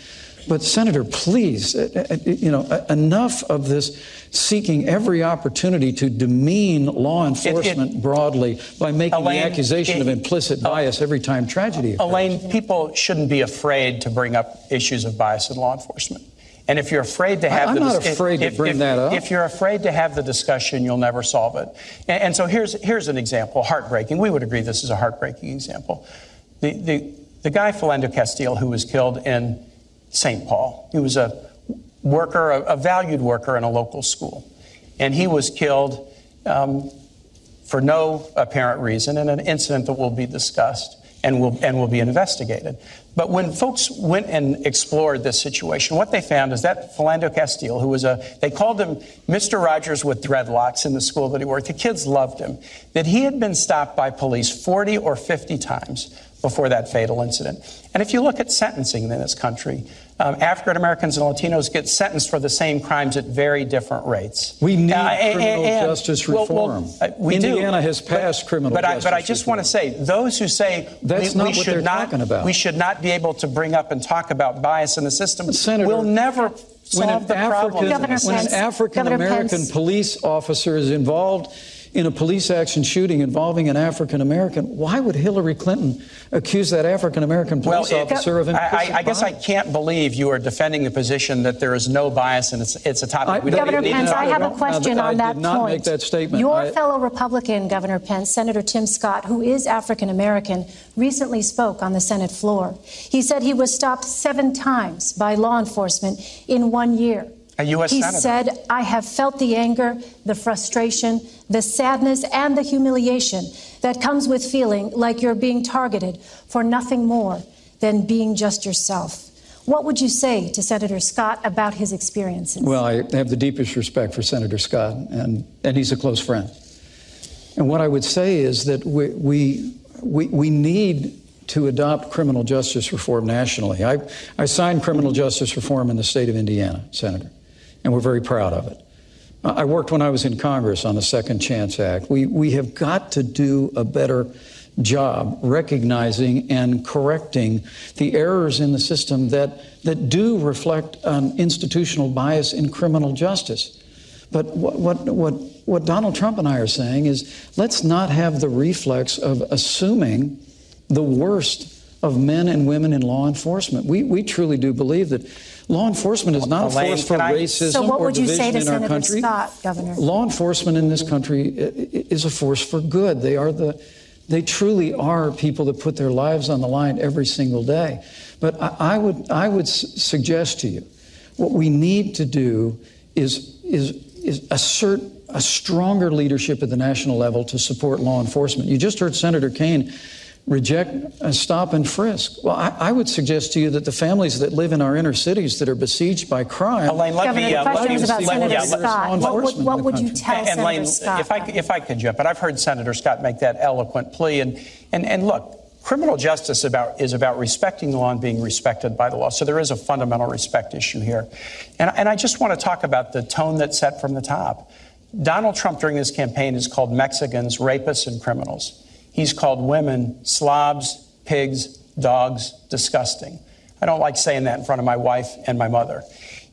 Speaker 4: But Senator, please, uh, uh, you know, enough of this seeking every opportunity to demean law enforcement it, it, broadly by making Elaine, the accusation it, of implicit bias every time tragedy occurs.
Speaker 5: Elaine, people shouldn't be afraid to bring up issues of bias in law enforcement. And if you're afraid to have
Speaker 4: I'm
Speaker 5: the
Speaker 4: not afraid if, to bring
Speaker 5: if,
Speaker 4: that up.
Speaker 5: If you're afraid to have the discussion, you'll never solve it. And, and, so here's here's an example, heartbreaking. We would agree this is a heartbreaking example. The the the guy Philando Castile who was killed in St. Paul. He was a worker, a, valued worker in a local school. And he was killed um, for no apparent reason in an incident that will be discussed and will, and will be investigated. But when folks went and explored this situation, what they found is that Philando Castile, who was a, they called him Mr. Rogers with dreadlocks in the school that he worked. The kids loved him. That he had been stopped by police 40 or 50 times before that fatal incident. And if you look at sentencing in this country, um, African Americans and Latinos get sentenced for the same crimes at very different rates.
Speaker 4: We need uh, criminal and, justice reform. Well, well, uh,
Speaker 5: we
Speaker 4: Indiana
Speaker 5: do,
Speaker 4: has passed
Speaker 5: but,
Speaker 4: criminal
Speaker 5: but
Speaker 4: justice
Speaker 5: I, but I just
Speaker 4: reform.
Speaker 5: want to say, those who say
Speaker 4: That's
Speaker 5: we,
Speaker 4: not
Speaker 5: we
Speaker 4: what
Speaker 5: should
Speaker 4: they're
Speaker 5: not,
Speaker 4: talking about.
Speaker 5: we should not be able to bring up and talk about bias in the system,
Speaker 4: Senator,
Speaker 5: will never solve
Speaker 4: an
Speaker 5: the
Speaker 4: African,
Speaker 5: problem.
Speaker 4: When an African American police officer is involved in a police action shooting involving an African American, why would Hillary Clinton accuse that African American police
Speaker 5: well,
Speaker 4: officer of implicit
Speaker 5: I, I guess I can't believe you are defending the position that there is no bias and it's, it's a topic.
Speaker 3: I, Governor Pence, I have a question
Speaker 4: no,
Speaker 3: on
Speaker 4: that
Speaker 3: point. I did not
Speaker 4: make that statement.
Speaker 3: Your
Speaker 4: I,
Speaker 3: fellow Republican, Governor Pence, Senator Tim Scott, who is African American, recently spoke on the Senate floor. He said he was stopped seven times by law enforcement in one year.
Speaker 5: A U.S.
Speaker 3: He
Speaker 5: Senator.
Speaker 3: said, I have felt the anger, the frustration, the sadness, and the humiliation that comes with feeling like you're being targeted for nothing more than being just yourself. What would you say to Senator Scott about his experiences?
Speaker 4: Well, I have the deepest respect for Senator Scott, and, and he's a close friend. And what I would say is that we, we, we, we need to adopt criminal justice reform nationally. I, I signed criminal justice reform in the state of Indiana, Senator and we're very proud of it. I worked when I was in Congress on the Second Chance Act. We, we have got to do a better job recognizing and correcting the errors in the system that, that do reflect an institutional bias in criminal justice. But what, what, what, what Donald Trump and I are saying is let's not have the reflex of assuming the worst of men and women in law enforcement. We, we truly do believe that Law enforcement is not Elaine, a force for I, racism
Speaker 3: so what
Speaker 4: or
Speaker 3: would you
Speaker 4: division
Speaker 3: say to
Speaker 4: in
Speaker 3: Senator
Speaker 4: our country.
Speaker 3: Scott, Governor?
Speaker 4: Law enforcement in this country is a force for good. They are the they truly are people that put their lives on the line every single day. But I, I would I would suggest to you what we need to do is is is assert a stronger leadership at the national level to support law enforcement. You just heard Senator Kaine reject a stop and frisk. Well, I, I, would suggest to you that the families that live in our inner cities that are besieged by crime.
Speaker 5: Elaine, let
Speaker 3: Governor,
Speaker 5: me,
Speaker 3: uh,
Speaker 5: the
Speaker 3: question is about Senator
Speaker 5: yeah,
Speaker 3: Scott. What would, what would you tell
Speaker 5: and
Speaker 3: Senator
Speaker 5: Lane,
Speaker 3: Scott?
Speaker 5: If I, if I could jump, but I've heard Senator Scott make that eloquent plea. And, and, and look, criminal justice about, is about respecting the law and being respected by the law. So there is a fundamental respect issue here. And, and I just want to talk about the tone that's set from the top. Donald Trump during this campaign has called Mexicans rapists and criminals. He's called women slobs, pigs, dogs, disgusting. I don't like saying that in front of my wife and my mother.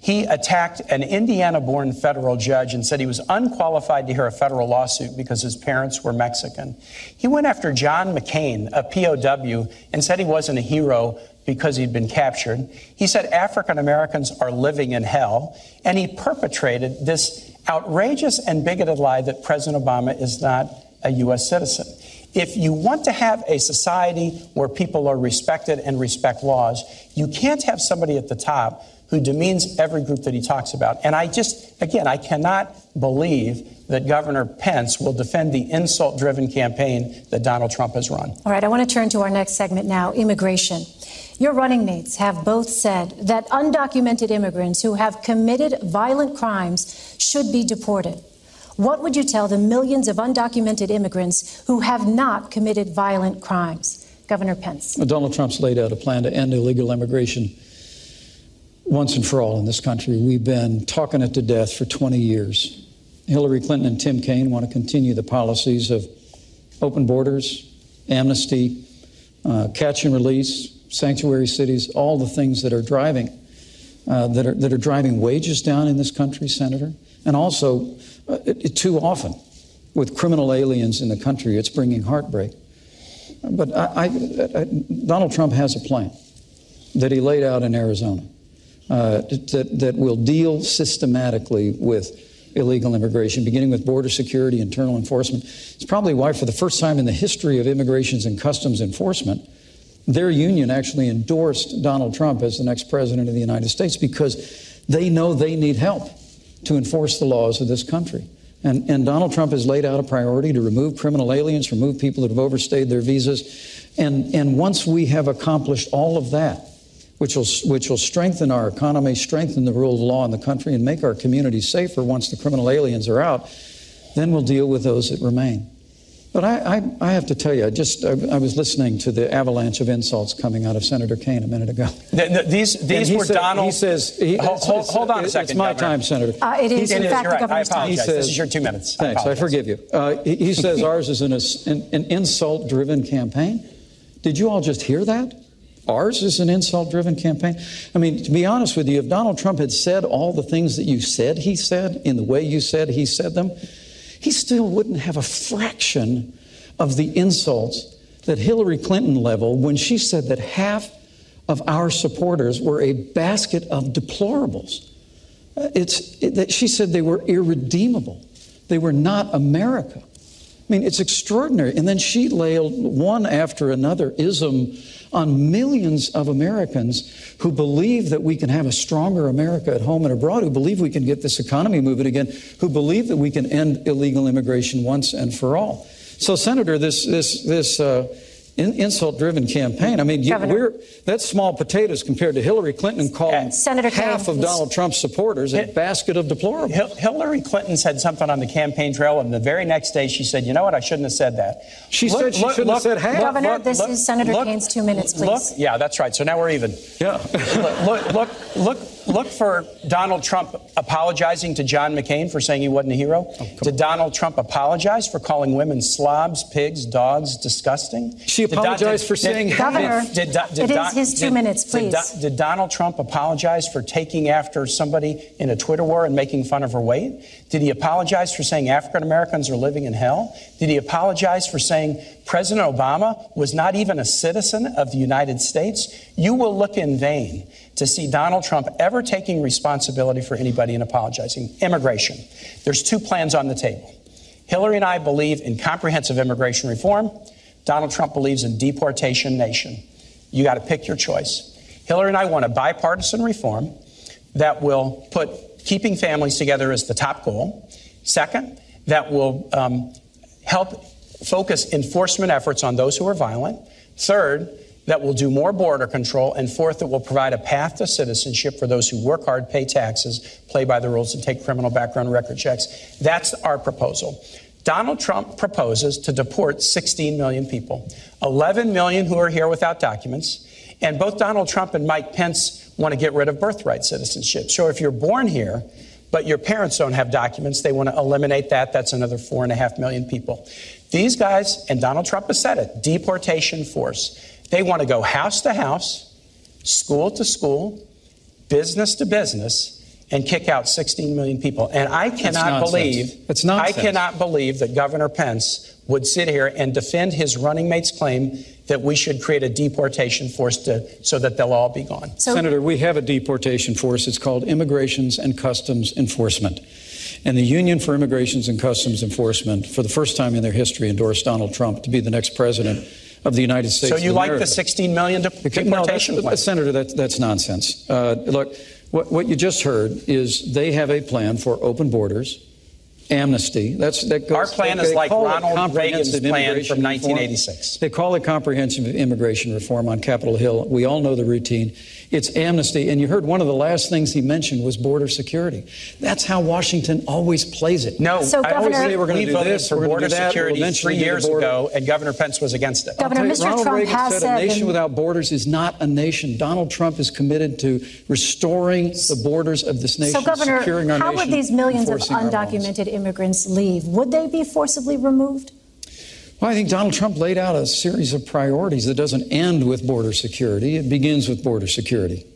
Speaker 5: He attacked an Indiana born federal judge and said he was unqualified to hear a federal lawsuit because his parents were Mexican. He went after John McCain, a POW, and said he wasn't a hero because he'd been captured. He said African Americans are living in hell. And he perpetrated this outrageous and bigoted lie that President Obama is not a U.S. citizen. If you want to have a society where people are respected and respect laws, you can't have somebody at the top who demeans every group that he talks about. And I just, again, I cannot believe that Governor Pence will defend the insult driven campaign that Donald Trump has run.
Speaker 3: All right, I want to turn to our next segment now immigration. Your running mates have both said that undocumented immigrants who have committed violent crimes should be deported. What would you tell the millions of undocumented immigrants who have not committed violent crimes? Governor Pence.
Speaker 4: Donald Trump's laid out a plan to end illegal immigration once and for all in this country. We've been talking it to death for 20 years. Hillary Clinton and Tim Kaine want to continue the policies of open borders, amnesty, uh, catch and release, sanctuary cities, all the things that are driving uh, that are that are driving wages down in this country, Senator, and also uh, too often with criminal aliens in the country, it's bringing heartbreak. But I, I, I, Donald Trump has a plan that he laid out in Arizona uh, that, that will deal systematically with illegal immigration, beginning with border security, internal enforcement. It's probably why, for the first time in the history of immigrations and customs enforcement, their union actually endorsed Donald Trump as the next president of the United States because they know they need help to enforce the laws of this country. And, and Donald Trump has laid out a priority to remove criminal aliens, remove people that have overstayed their visas. And, and once we have accomplished all of that, which will, which will strengthen our economy, strengthen the rule of law in the country, and make our communities safer once the criminal aliens are out, then we'll deal with those that remain. But I, I, I, have to tell you, I just I, I, was listening to the avalanche of insults coming out of Senator Kaine a minute ago. <laughs>
Speaker 5: The, the, these these were
Speaker 4: said,
Speaker 5: Donald.
Speaker 4: He says, he,
Speaker 5: hold, hold, hold, on a second.
Speaker 4: It's my
Speaker 5: Governor.
Speaker 4: time, Senator.
Speaker 3: Uh, it is.
Speaker 5: in
Speaker 3: fact, the
Speaker 5: right. I apologize.
Speaker 4: Says,
Speaker 5: this is your two minutes.
Speaker 4: Thanks. I, forgive you. Uh, he, he says ours is an, an, an insult-driven campaign. Did you all just hear that? Ours is an insult driven campaign. I mean, to be honest with you, if Donald Trump had said all the things that you said he said in the way you said he said them, he still wouldn't have a fraction of the insults that Hillary Clinton leveled when she said that half of our supporters were a basket of deplorables. Uh, it's, it, she said they were irredeemable. They were not America. I mean, it's extraordinary. And then she laid one after another ism on millions of Americans who believe that we can have a stronger America at home and abroad, who believe we can get this economy moving again, who believe that we can end illegal immigration once and for all. So, Senator, this this this uh, in, insult-driven campaign. I mean, you, we're that's small potatoes compared to Hillary Clinton calling
Speaker 3: Senator
Speaker 4: half
Speaker 3: Kaine,
Speaker 4: of Donald Trump's supporters a basket of deplorables.
Speaker 5: Hillary Clinton said something on the campaign trail, and the very next day she said, "You know what? I shouldn't have said that."
Speaker 4: She look, said she look, shouldn't look, have said half.
Speaker 3: Governor, this is Senator Kaine's two minutes, please.
Speaker 5: yeah, that's right. So now we're even.
Speaker 4: Yeah.
Speaker 5: look, look, look, look for Donald Trump apologizing to John McCain for saying he wasn't a hero. Oh, Did Donald Trump apologize for calling women slobs, pigs, dogs, disgusting?
Speaker 4: She apologized did, for saying
Speaker 3: did, Governor, did, did, it is his two minutes, please.
Speaker 5: Did, Donald Trump apologize for taking after somebody in a Twitter war and making fun of her weight? Did he apologize for saying African Americans are living in hell? Did he apologize for saying President Obama was not even a citizen of the United States? You will look in vain to see Donald Trump ever taking responsibility for anybody and apologizing. Immigration. There's two plans on the table. Hillary and I believe in comprehensive immigration reform. Donald Trump believes in deportation nation. You got to pick your choice. Hillary and I want a bipartisan reform that will put keeping families together as the top goal. Second, that will um, help focus enforcement efforts on those who are violent. Third, that will do more border control. And fourth, that will provide a path to citizenship for those who work hard, pay taxes, play by the rules, and take criminal background record checks. That's our proposal. Donald Trump proposes to deport 16 million people, 11 million who are here without documents. And both Donald Trump and Mike Pence want to get rid of birthright citizenship. So if you're born here, but your parents don't have documents, they want to eliminate that. That's another four and a half million people. These guys, and Donald Trump has said it, deportation force. They want to go house to house, school to school, business to business, and kick out 16 million people. And I cannot believe
Speaker 4: it's nonsense.
Speaker 5: I cannot believe that Governor Pence would sit here and defend his running mate's claim that we should create a deportation force to, so that they'll all be gone.
Speaker 4: So, Senator, we have a deportation force. It's called Immigrations and Customs Enforcement. And the Union for Immigrations and Customs Enforcement, for the first time in their history, endorsed Donald Trump to be the next president of the United States.
Speaker 5: So you like the 16 million deportation
Speaker 4: no,
Speaker 5: plan?
Speaker 4: Senator, that, that's nonsense. Uh, look, What, what you just heard is they have a plan for open borders, amnesty. That's that goes.
Speaker 5: Our plan
Speaker 4: they,
Speaker 5: is
Speaker 4: they
Speaker 5: like Ronald Reagan's plan from
Speaker 4: reform.
Speaker 5: 1986.
Speaker 4: They call it comprehensive immigration reform on Capitol Hill. We all know the routine. It's amnesty, and you heard one of the last things he mentioned was border security. That's how Washington always plays it.
Speaker 5: No,
Speaker 3: So,
Speaker 5: I always
Speaker 3: Governor-
Speaker 5: say we're going to do
Speaker 4: voted
Speaker 5: this
Speaker 4: for
Speaker 5: for
Speaker 4: border
Speaker 5: border
Speaker 4: do that. We'll
Speaker 5: security three years ago, and Governor Pence was against it.
Speaker 3: Governor,
Speaker 4: you,
Speaker 3: Mr.
Speaker 4: Ronald
Speaker 3: Trump
Speaker 4: Reagan
Speaker 3: has
Speaker 4: said
Speaker 3: said
Speaker 4: a nation without borders is not a nation. Donald Trump is committed to restoring the borders of this nation,
Speaker 3: So, Governor,
Speaker 4: securing our nation.
Speaker 3: how would these millions of
Speaker 4: enforcing our laws.
Speaker 3: undocumented immigrants leave? Would they be forcibly removed?
Speaker 4: Well, I think Donald Trump laid out a series of priorities that doesn't end with border security. It begins with border security.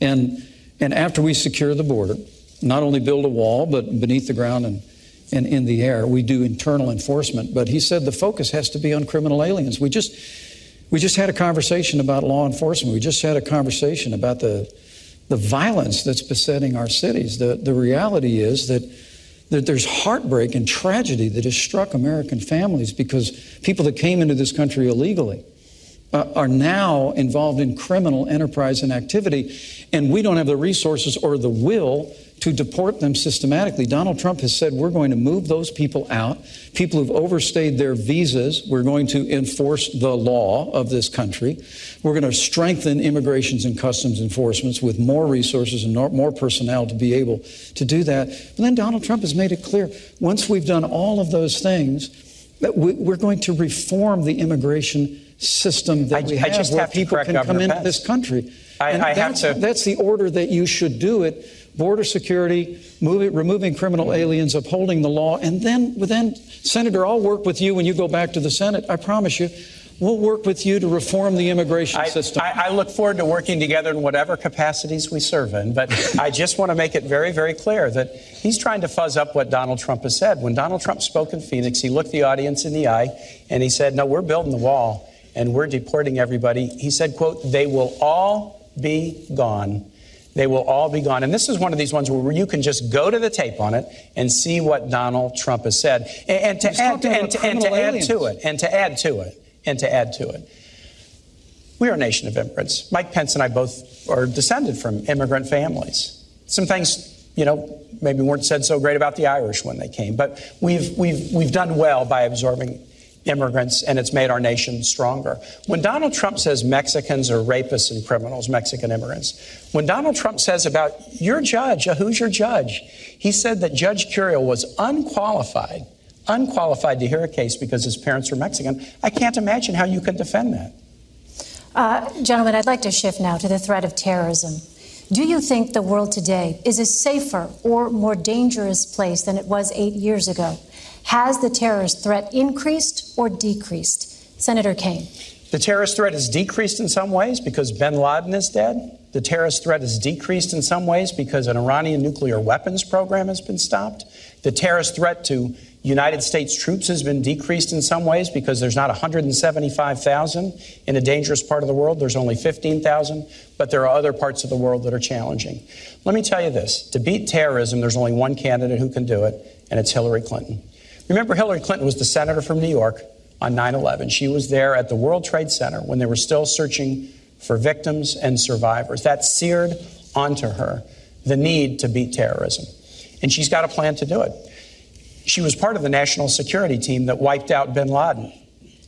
Speaker 4: And, and after we secure the border, not only build a wall, but beneath the ground and, and in the air, we do internal enforcement. But he said the focus has to be on criminal aliens. We just, we just had a conversation about law enforcement. We just had a conversation about the, the violence that's besetting our cities. The, the reality is that that there's heartbreak and tragedy that has struck American families because people that came into this country illegally uh, are now involved in criminal enterprise and activity, and we don't have the resources or the will to deport them systematically. Donald Trump has said we're going to move those people out, people who've overstayed their visas. We're going to enforce the law of this country. We're going to strengthen immigrations and customs enforcements with more resources and more- personnel to be able to do that. But then Donald Trump has made it clear once we've done all of those things, that we- we're going to reform the immigration system that
Speaker 5: I-
Speaker 4: we
Speaker 5: I
Speaker 4: have
Speaker 5: just
Speaker 4: where
Speaker 5: have
Speaker 4: people can
Speaker 5: Governor
Speaker 4: come into this country.
Speaker 5: I-
Speaker 4: And
Speaker 5: I have
Speaker 4: that's,
Speaker 5: to-
Speaker 4: that's the order that you should do it. Border security, moving, removing criminal aliens, upholding the law, and then, then, Senator, I'll work with you when you go back to the Senate. I promise you, we'll work with you to reform the immigration
Speaker 5: I,
Speaker 4: system.
Speaker 5: I, I look forward to working together in whatever capacities we serve in. But <laughs> I just want to make it very, very clear that he's trying to fuzz up what Donald Trump has said. When Donald Trump spoke in Phoenix, he looked the audience in the eye and he said, "No, we're building the wall and we're deporting everybody." He said, "quote They will all be gone." They will all be gone. And this is one of these ones where you can just go to the tape on it and see what Donald Trump has said. And, and to add and, to- and to add to it, and to add to it, and to add to it. We are a nation of immigrants. Mike Pence and I both are descended from immigrant families. Some things, you know, maybe weren't said so great about the Irish when they came, but we've, we've, we've done well by absorbing immigrants, and it's made our nation stronger. When Donald Trump says Mexicans are rapists and criminals, Mexican immigrants, when Donald Trump says about your judge, uh, who's your judge? He said that Judge Curiel was unqualified, unqualified to hear a case because his parents were Mexican. I can't imagine how you can defend that.
Speaker 3: Uh, gentlemen, I'd like to shift now to the threat of terrorism. Do you think the world today is a safer or more dangerous place than it was eight years ago? Has the terrorist threat increased or decreased? Senator Kaine.
Speaker 5: The terrorist threat has decreased in some ways because bin Laden is dead. The terrorist threat has decreased in some ways because an Iranian nuclear weapons program has been stopped. The terrorist threat to United States troops has been decreased in some ways because there's not 175,000 in a dangerous part of the world. There's only 15,000, but there are other parts of the world that are challenging. Let me tell you this to beat terrorism, there's only one candidate who can do it, and it's Hillary Clinton. Remember, Hillary Clinton was the senator from New York on 9 11. She was there at the World Trade Center when they were still searching for victims and survivors. That seared onto her the need to beat terrorism. And she's got a plan to do it. She was part of the national security team that wiped out bin Laden.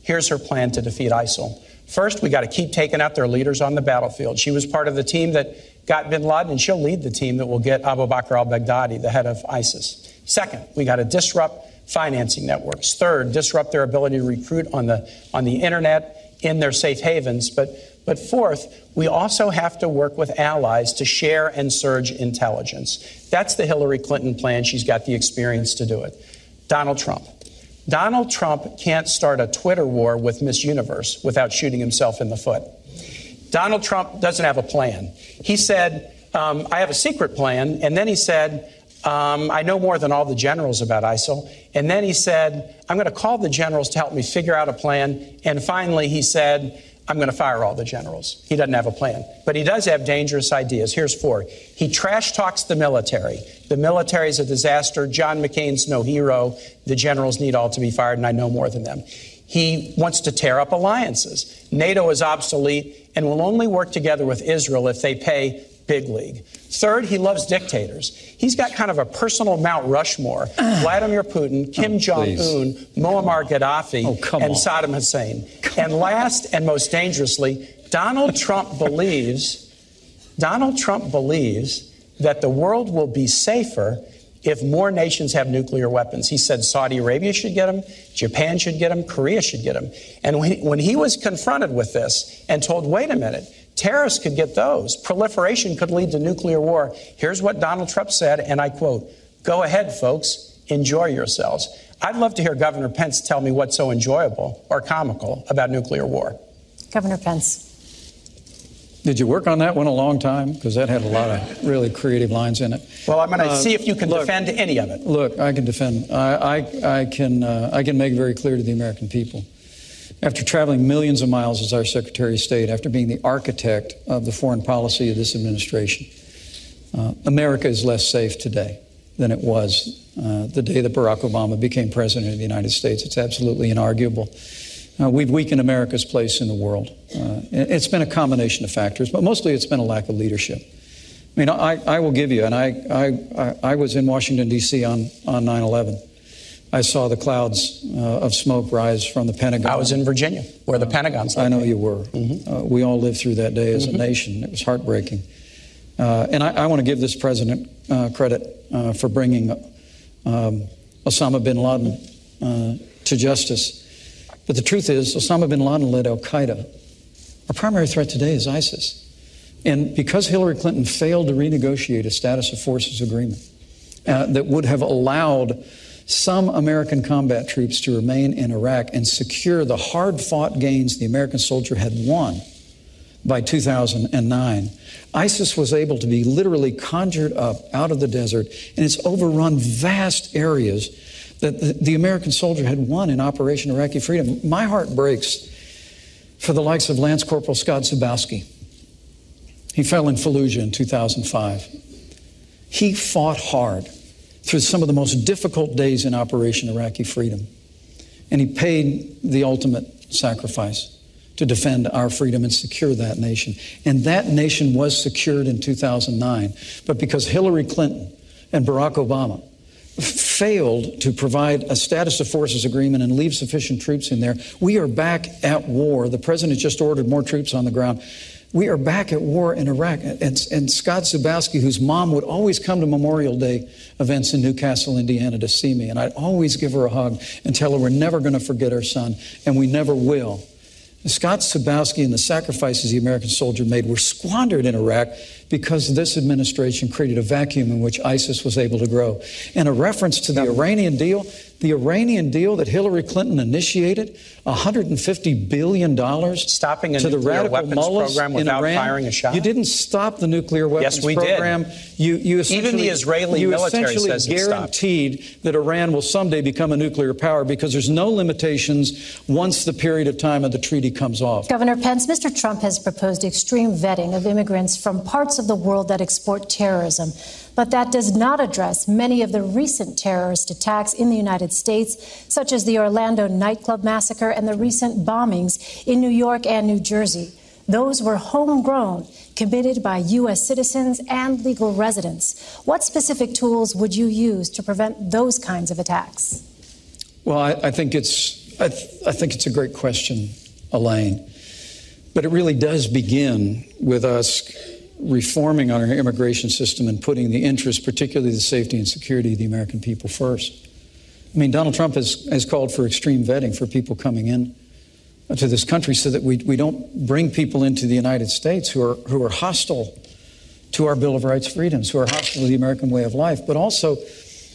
Speaker 5: Here's her plan to defeat ISIL. First, we got to keep taking out their leaders on the battlefield. She was part of the team that got bin Laden, and she'll lead the team that will get Abu Bakr al Baghdadi, the head of ISIS. Second, we got to disrupt financing networks. Third, disrupt their ability to recruit on the, on the internet in their safe havens. But, but fourth, we also have to work with allies to share and surge intelligence. That's the Hillary Clinton plan. She's got the experience to do it. Donald Trump. Donald Trump can't start a Twitter war with Miss Universe without shooting himself in the foot. Donald Trump doesn't have a plan. He said, um, I have a secret plan. And then he said, um, I know more than all the generals about ISIL. And then he said, I'm going to call the generals to help me figure out a plan. And finally, he said, I'm going to fire all the generals. He doesn't have a plan. But he does have dangerous ideas. Here's four. He trash talks the military. The military is a disaster. John McCain's no hero. The generals need all to be fired, and I know more than them. He wants to tear up alliances. NATO is obsolete and will only work together with Israel if they pay big league. Third, he loves dictators. He's got kind of a personal Mount Rushmore <sighs> Vladimir Putin, Kim
Speaker 4: Oh,
Speaker 5: Jong un, Muammar Gaddafi,
Speaker 4: Oh,
Speaker 5: and
Speaker 4: on.
Speaker 5: Saddam Hussein. <laughs> And last and most dangerously, Donald Trump <laughs> believes Donald Trump believes that the world will be safer if more nations have nuclear weapons. He said Saudi Arabia should get them, Japan should get them, Korea should get them. And when he, when he was confronted with this and told, wait a minute, terrorists could get those, proliferation could lead to nuclear war, here's what Donald Trump said, and I quote, go ahead, folks, enjoy yourselves. I'd love to hear Governor Pence tell me what's so enjoyable or comical about nuclear war.
Speaker 3: Governor Pence.
Speaker 4: Did you work on that one a long time? Because that had a lot of really creative lines in it.
Speaker 5: Well, I'm going to
Speaker 4: Uh,
Speaker 5: see if you can
Speaker 4: look,
Speaker 5: defend any of it.
Speaker 4: Look, I can defend. I, I, I can. Uh, I can make very clear to the American people. After traveling millions of miles as our Secretary of State, after being the architect of the foreign policy of this administration, uh, America is less safe today than it was uh, the day that Barack Obama became President of the United States. It's absolutely inarguable. Uh, we've weakened America's place in the world. Uh, it- it's been a combination of factors, but mostly it's been a lack of leadership. I mean, I, I will give you, and I, I, I- was in Washington, D.C. on, on 9 11. I saw the clouds uh, of smoke rise from the Pentagon.
Speaker 5: I was in Virginia, where the Pentagon's
Speaker 4: I know you were. Uh, we all lived through that day as a nation. It was heartbreaking. Uh, and I, I want to give this president uh, credit uh, for bringing um, Osama bin Laden uh, to justice. But the truth is, Osama bin Laden led Al Qaeda. Our primary threat today is ISIS. And because Hillary Clinton failed to renegotiate a status of forces agreement uh, that would have allowed some American combat troops to remain in Iraq and secure the hard fought gains the American soldier had won by 2009, ISIS was able to be literally conjured up out of the desert and it's overrun vast areas that the, American soldier had won in Operation Iraqi Freedom. My heart breaks for the likes of Lance Corporal Scott Zubowski. He fell in Fallujah in 2005. He fought hard through some of the most difficult days in Operation Iraqi Freedom. And he paid the ultimate sacrifice to defend our freedom and secure that nation. And that nation was secured in 2009. But because Hillary Clinton and Barack Obama failed to provide a status of forces agreement and leave sufficient troops in there, we are back at war. The president just ordered more troops on the ground. We are back at war in Iraq. And, and Scott Zubowski, whose mom would always come to Memorial Day events in New Castle, Indiana to see me, and I'd always give her a hug and tell her we're never going to forget our son, and we never will. Scott Zubowski and the sacrifices the American soldier made were squandered in Iraq because this administration created a vacuum in which ISIS was able to grow. And a reference to the Iranian deal, the Iranian deal that Hillary Clinton initiated, $150 billion
Speaker 5: Stopping a
Speaker 4: to the
Speaker 5: nuclear
Speaker 4: radical
Speaker 5: weapons
Speaker 4: mullahs
Speaker 5: program
Speaker 4: in
Speaker 5: without
Speaker 4: Iran.
Speaker 5: firing a shot?
Speaker 4: You didn't stop the nuclear weapons yes,
Speaker 5: we did.
Speaker 4: program. You, you essentially,
Speaker 5: the Israeli
Speaker 4: you
Speaker 5: military
Speaker 4: essentially
Speaker 5: says
Speaker 4: guaranteed that Iran will someday become a nuclear power because there's no limitations once the period of time of the treaty comes off.
Speaker 3: Governor Pence, Mr. Trump has proposed extreme vetting of immigrants from parts of the world that export terrorism. But that does not address many of the recent terrorist attacks in the United States, such as the Orlando nightclub massacre and the recent bombings in New York and New Jersey. Those were homegrown, committed by U.S. citizens and legal residents. What specific tools would you use to prevent those kinds of attacks?
Speaker 4: Well, I, I think it's I, th- I think it's a great question, Elaine. But it really does begin with us reforming our immigration system and putting the interests, particularly the safety and security of the American people first. I mean, Donald Trump has, has called for extreme vetting for people coming in to this country so that we, we don't bring people into the United States who are, who are hostile to our Bill of Rights freedoms, who are hostile to the American way of life. But also,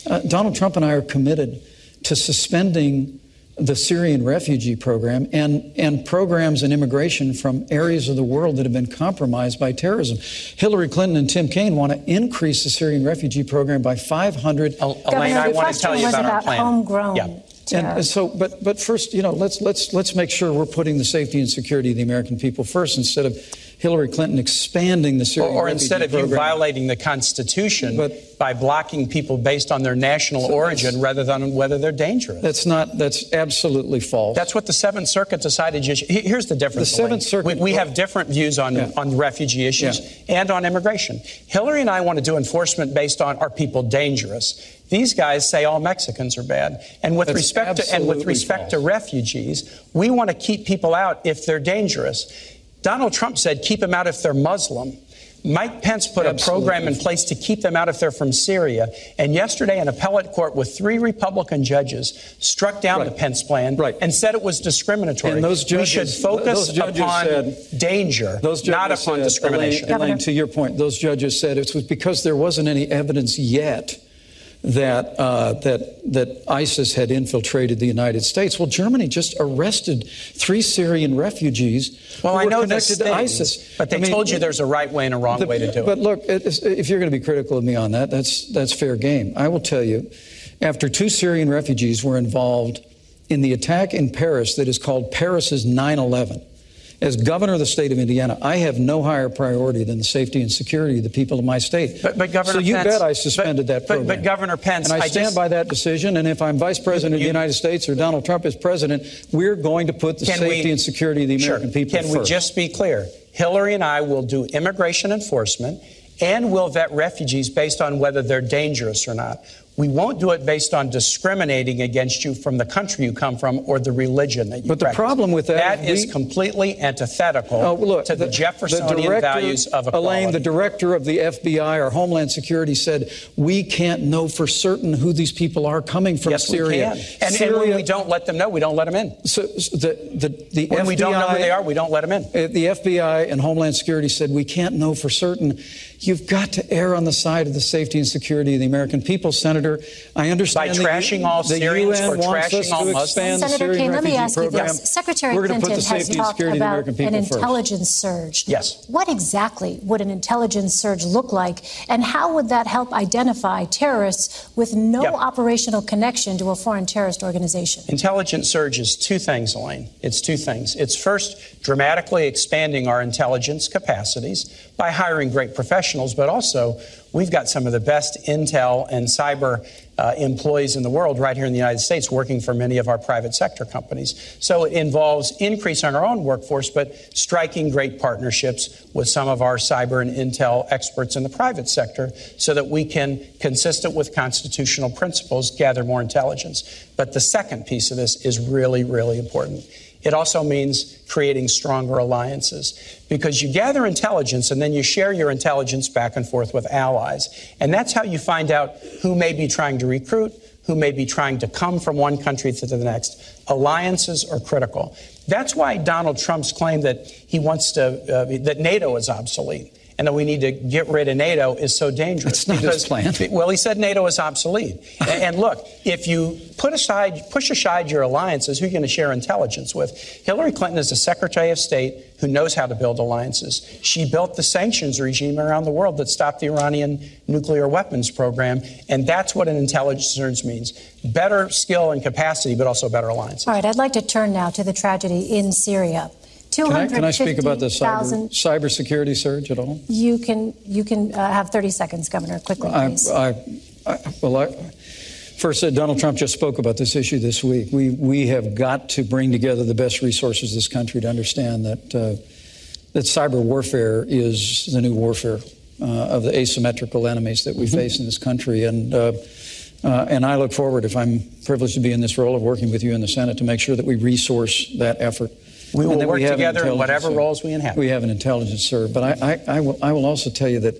Speaker 4: uh, Donald Trump and I are committed to suspending the Syrian refugee program and, and programs and immigration from areas of the world that have been compromised by terrorism. Hillary Clinton and Tim Kaine want to increase the Syrian refugee program by 500.
Speaker 5: Elaine, I
Speaker 3: the
Speaker 5: want to tell
Speaker 3: question
Speaker 5: you
Speaker 3: was
Speaker 5: about, our plan.
Speaker 3: homegrown
Speaker 5: Yeah.
Speaker 3: terror.
Speaker 4: And so, but but first, you know, let's let's let's make sure we're putting the safety and security of the American people first instead of Hillary Clinton expanding the Syrian
Speaker 5: or, or instead of
Speaker 4: program.
Speaker 5: you violating the Constitution
Speaker 4: But-
Speaker 5: by blocking people based on their national origin rather than whether they're dangerous.
Speaker 4: That's not. That's absolutely false.
Speaker 5: That's what the Seventh Circuit decided. Here's the difference.
Speaker 4: The Seventh. Circuit-
Speaker 5: We, we have different views on,
Speaker 4: Yeah.
Speaker 5: on refugee issues
Speaker 4: Yeah.
Speaker 5: and on immigration. Hillary and I want to do enforcement based on are people dangerous. These guys say all Mexicans are bad. And with
Speaker 4: That's
Speaker 5: respect to and with respect to refugees, we want to keep people out if they're dangerous. Donald Trump said keep them out if they're Muslim. Mike Pence put
Speaker 4: Absolutely.
Speaker 5: a program in place to keep them out if they're from Syria. And yesterday, an appellate court with three Republican judges struck down
Speaker 4: Right.
Speaker 5: the Pence plan
Speaker 4: Right.
Speaker 5: and said it was discriminatory.
Speaker 4: And those judges,
Speaker 5: we should focus
Speaker 4: those judges
Speaker 5: upon
Speaker 4: said-
Speaker 5: danger,
Speaker 4: Those judges
Speaker 5: not upon
Speaker 4: said,
Speaker 5: discrimination.
Speaker 4: Elaine, Elaine, to your point, those judges said it was because there wasn't any evidence yet that uh, that that ISIS had infiltrated the United States. Well, Germany just arrested three Syrian refugees.
Speaker 5: Well,
Speaker 4: who
Speaker 5: I
Speaker 4: were
Speaker 5: know
Speaker 4: connected
Speaker 5: this
Speaker 4: to ISIS.
Speaker 5: but they
Speaker 4: I mean,
Speaker 5: told you there's a right way and a wrong
Speaker 4: the-
Speaker 5: way to do
Speaker 4: But
Speaker 5: it.
Speaker 4: But look, if you're going to be critical of me on that, that's that's fair game. I will tell you, after two Syrian refugees were involved in the attack in Paris that is called Paris's 9/11. As governor of the state of Indiana, I have no higher priority than the safety and security of the people of my state.
Speaker 5: But- but Governor
Speaker 4: so you
Speaker 5: Pence-
Speaker 4: bet I suspended
Speaker 5: but-
Speaker 4: that
Speaker 5: but-
Speaker 4: program.
Speaker 5: but Governor Pence,
Speaker 4: and I
Speaker 5: I
Speaker 4: stand
Speaker 5: just-
Speaker 4: by that decision. And if I'm vice president of the United States or Donald Trump is president, we're going to put the safety
Speaker 5: we-
Speaker 4: and security of the American
Speaker 5: sure.
Speaker 4: people
Speaker 5: Can
Speaker 4: first.
Speaker 5: we just be clear? Hillary and I will do immigration enforcement and will vet refugees based on whether they're dangerous or not. We won't do it based on discriminating against you from the country you come from or the religion that you
Speaker 4: But the
Speaker 5: practice.
Speaker 4: problem with that
Speaker 5: That
Speaker 4: is
Speaker 5: is completely antithetical
Speaker 4: Oh, look,
Speaker 5: to the, Jeffersonian values of equality.
Speaker 4: Elaine, the director of the FBI or Homeland Security said, we can't know for certain who these people are coming from
Speaker 5: yes,
Speaker 4: Syria.
Speaker 5: we can. And, and when we don't let them know, we don't let them in.
Speaker 4: so, so the, the, the
Speaker 5: When
Speaker 4: FBI,
Speaker 5: we don't know who they are, we don't let them in.
Speaker 4: uh, The FBI and Homeland Security said, we can't know for certain. You've got to err on the side of the safety and security of the American people, Senator. I understand
Speaker 5: By
Speaker 4: the U-
Speaker 5: trashing all
Speaker 4: the
Speaker 5: Syrians
Speaker 4: UN
Speaker 5: or
Speaker 4: wants
Speaker 5: trashing
Speaker 4: us
Speaker 5: all
Speaker 4: to
Speaker 5: Muslims?
Speaker 4: expand the
Speaker 3: Senator
Speaker 4: Syrian
Speaker 3: Kaine, let me
Speaker 4: refugee
Speaker 3: ask you
Speaker 4: program.
Speaker 3: this. Secretary
Speaker 4: We're going to
Speaker 3: Clinton
Speaker 4: put the
Speaker 3: has
Speaker 4: safety and
Speaker 3: talked
Speaker 4: security of the
Speaker 3: about
Speaker 4: American
Speaker 3: an
Speaker 4: people first.
Speaker 3: intelligence surge.
Speaker 5: Yes.
Speaker 3: What exactly would an intelligence surge look like, and how would that help identify terrorists with no
Speaker 5: Yep.
Speaker 3: operational connection to a foreign terrorist organization?
Speaker 5: Intelligence surge is two things, Elaine. It's two things. It's first dramatically expanding our intelligence capacities by hiring great professionals, but also we've got some of the best intel and cyber uh, employees in the world right here in the United States working for many of our private sector companies. So it involves increasing our own workforce, but striking great partnerships with some of our cyber and intel experts in the private sector so that we can, consistent with constitutional principles, gather more intelligence. But the second piece of this is really, really important. It also means creating stronger alliances because you gather intelligence and then you share your intelligence back and forth with allies. And that's how you find out who may be trying to recruit, who may be trying to come from one country to the next. Alliances are critical. That's why Donald Trump's claim that he wants to, uh, that NATO is obsolete and that we need to get rid of NATO is so dangerous.
Speaker 4: That's not his plan.
Speaker 5: Well, he said NATO is obsolete. and, and look, if you put aside, push aside your alliances, who are you going to share intelligence with? Hillary Clinton is the Secretary of State who knows how to build alliances. She built the sanctions regime around the world that stopped the Iranian nuclear weapons program, and that's what an intelligence means: better skill and capacity, but also better alliances.
Speaker 3: All right, I'd like to turn now to the tragedy in Syria.
Speaker 4: Can I, can I speak about the cyber,
Speaker 3: 250,000
Speaker 4: cybersecurity surge at all?
Speaker 3: You can you can uh, have 30 seconds, Governor, quickly,
Speaker 4: I,
Speaker 3: please.
Speaker 4: I, I, well, I, first, uh, Donald Trump just spoke about this issue this week. We, we have got to bring together the best resources of this country to understand that, uh, that cyber warfare is the new warfare uh, of the asymmetrical enemies that we face in this country. And, uh, uh, and I look forward, if I'm privileged to be in this role of working with you in the Senate, to make sure that we resource that effort.
Speaker 5: We will
Speaker 4: And
Speaker 5: work
Speaker 4: have an
Speaker 5: together in whatever
Speaker 4: serve.
Speaker 5: roles we inhabit.
Speaker 4: We have an intelligence serve. But I, I, I, will, I will also tell you that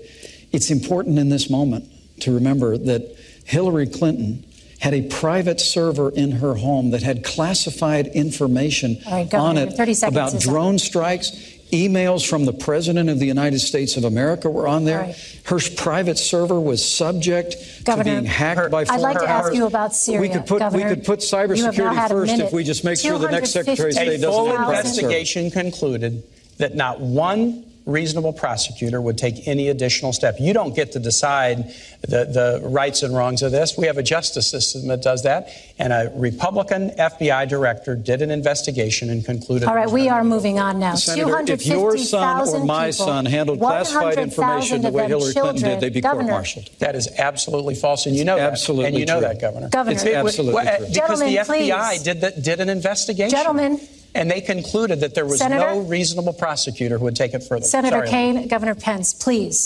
Speaker 4: it's important in this moment to remember that Hillary Clinton had a private server in her home that had classified information
Speaker 3: All right, Governor,
Speaker 4: on it about
Speaker 3: is up.
Speaker 4: drone strikes. Emails from the President of the United States of America were on there.
Speaker 3: All right.
Speaker 4: Her private server was subject
Speaker 3: Governor,
Speaker 4: to being hacked
Speaker 5: her-
Speaker 4: by foreign I'd
Speaker 3: like to ask
Speaker 4: powers.
Speaker 3: you about Syria,
Speaker 4: We could put,
Speaker 3: Governor.
Speaker 4: we could put
Speaker 3: You have
Speaker 4: cybersecurity first if we just make sure the next Secretary of
Speaker 3: 250,000
Speaker 4: State
Speaker 5: A
Speaker 4: doesn't
Speaker 5: full
Speaker 4: have a private server.
Speaker 5: investigation concluded that not one reasonable prosecutor would take any additional step. You don't get to decide the, the rights and wrongs of this. We have a justice system that does that. And a Republican FBI director did an investigation and concluded.
Speaker 3: All right, we are moving on now.
Speaker 4: Senator, if your son or my
Speaker 3: people,
Speaker 4: son handled classified information the way Hillary
Speaker 3: children,
Speaker 4: Clinton did, they'd be court-martialed.
Speaker 5: That is absolutely false, and you know
Speaker 4: absolutely
Speaker 5: that. And you know
Speaker 4: true.
Speaker 5: that, Governor.
Speaker 3: Governor.
Speaker 4: It's
Speaker 3: It-
Speaker 4: absolutely
Speaker 5: well, eh,
Speaker 4: true.
Speaker 5: Because
Speaker 3: Gentlemen,
Speaker 5: the FBI did, the, did an investigation.
Speaker 3: Gentlemen.
Speaker 5: And they concluded that there was
Speaker 3: Senator?
Speaker 5: no reasonable prosecutor who would take it further.
Speaker 3: Senator
Speaker 5: Sorry.
Speaker 3: Kaine, Governor Pence, please.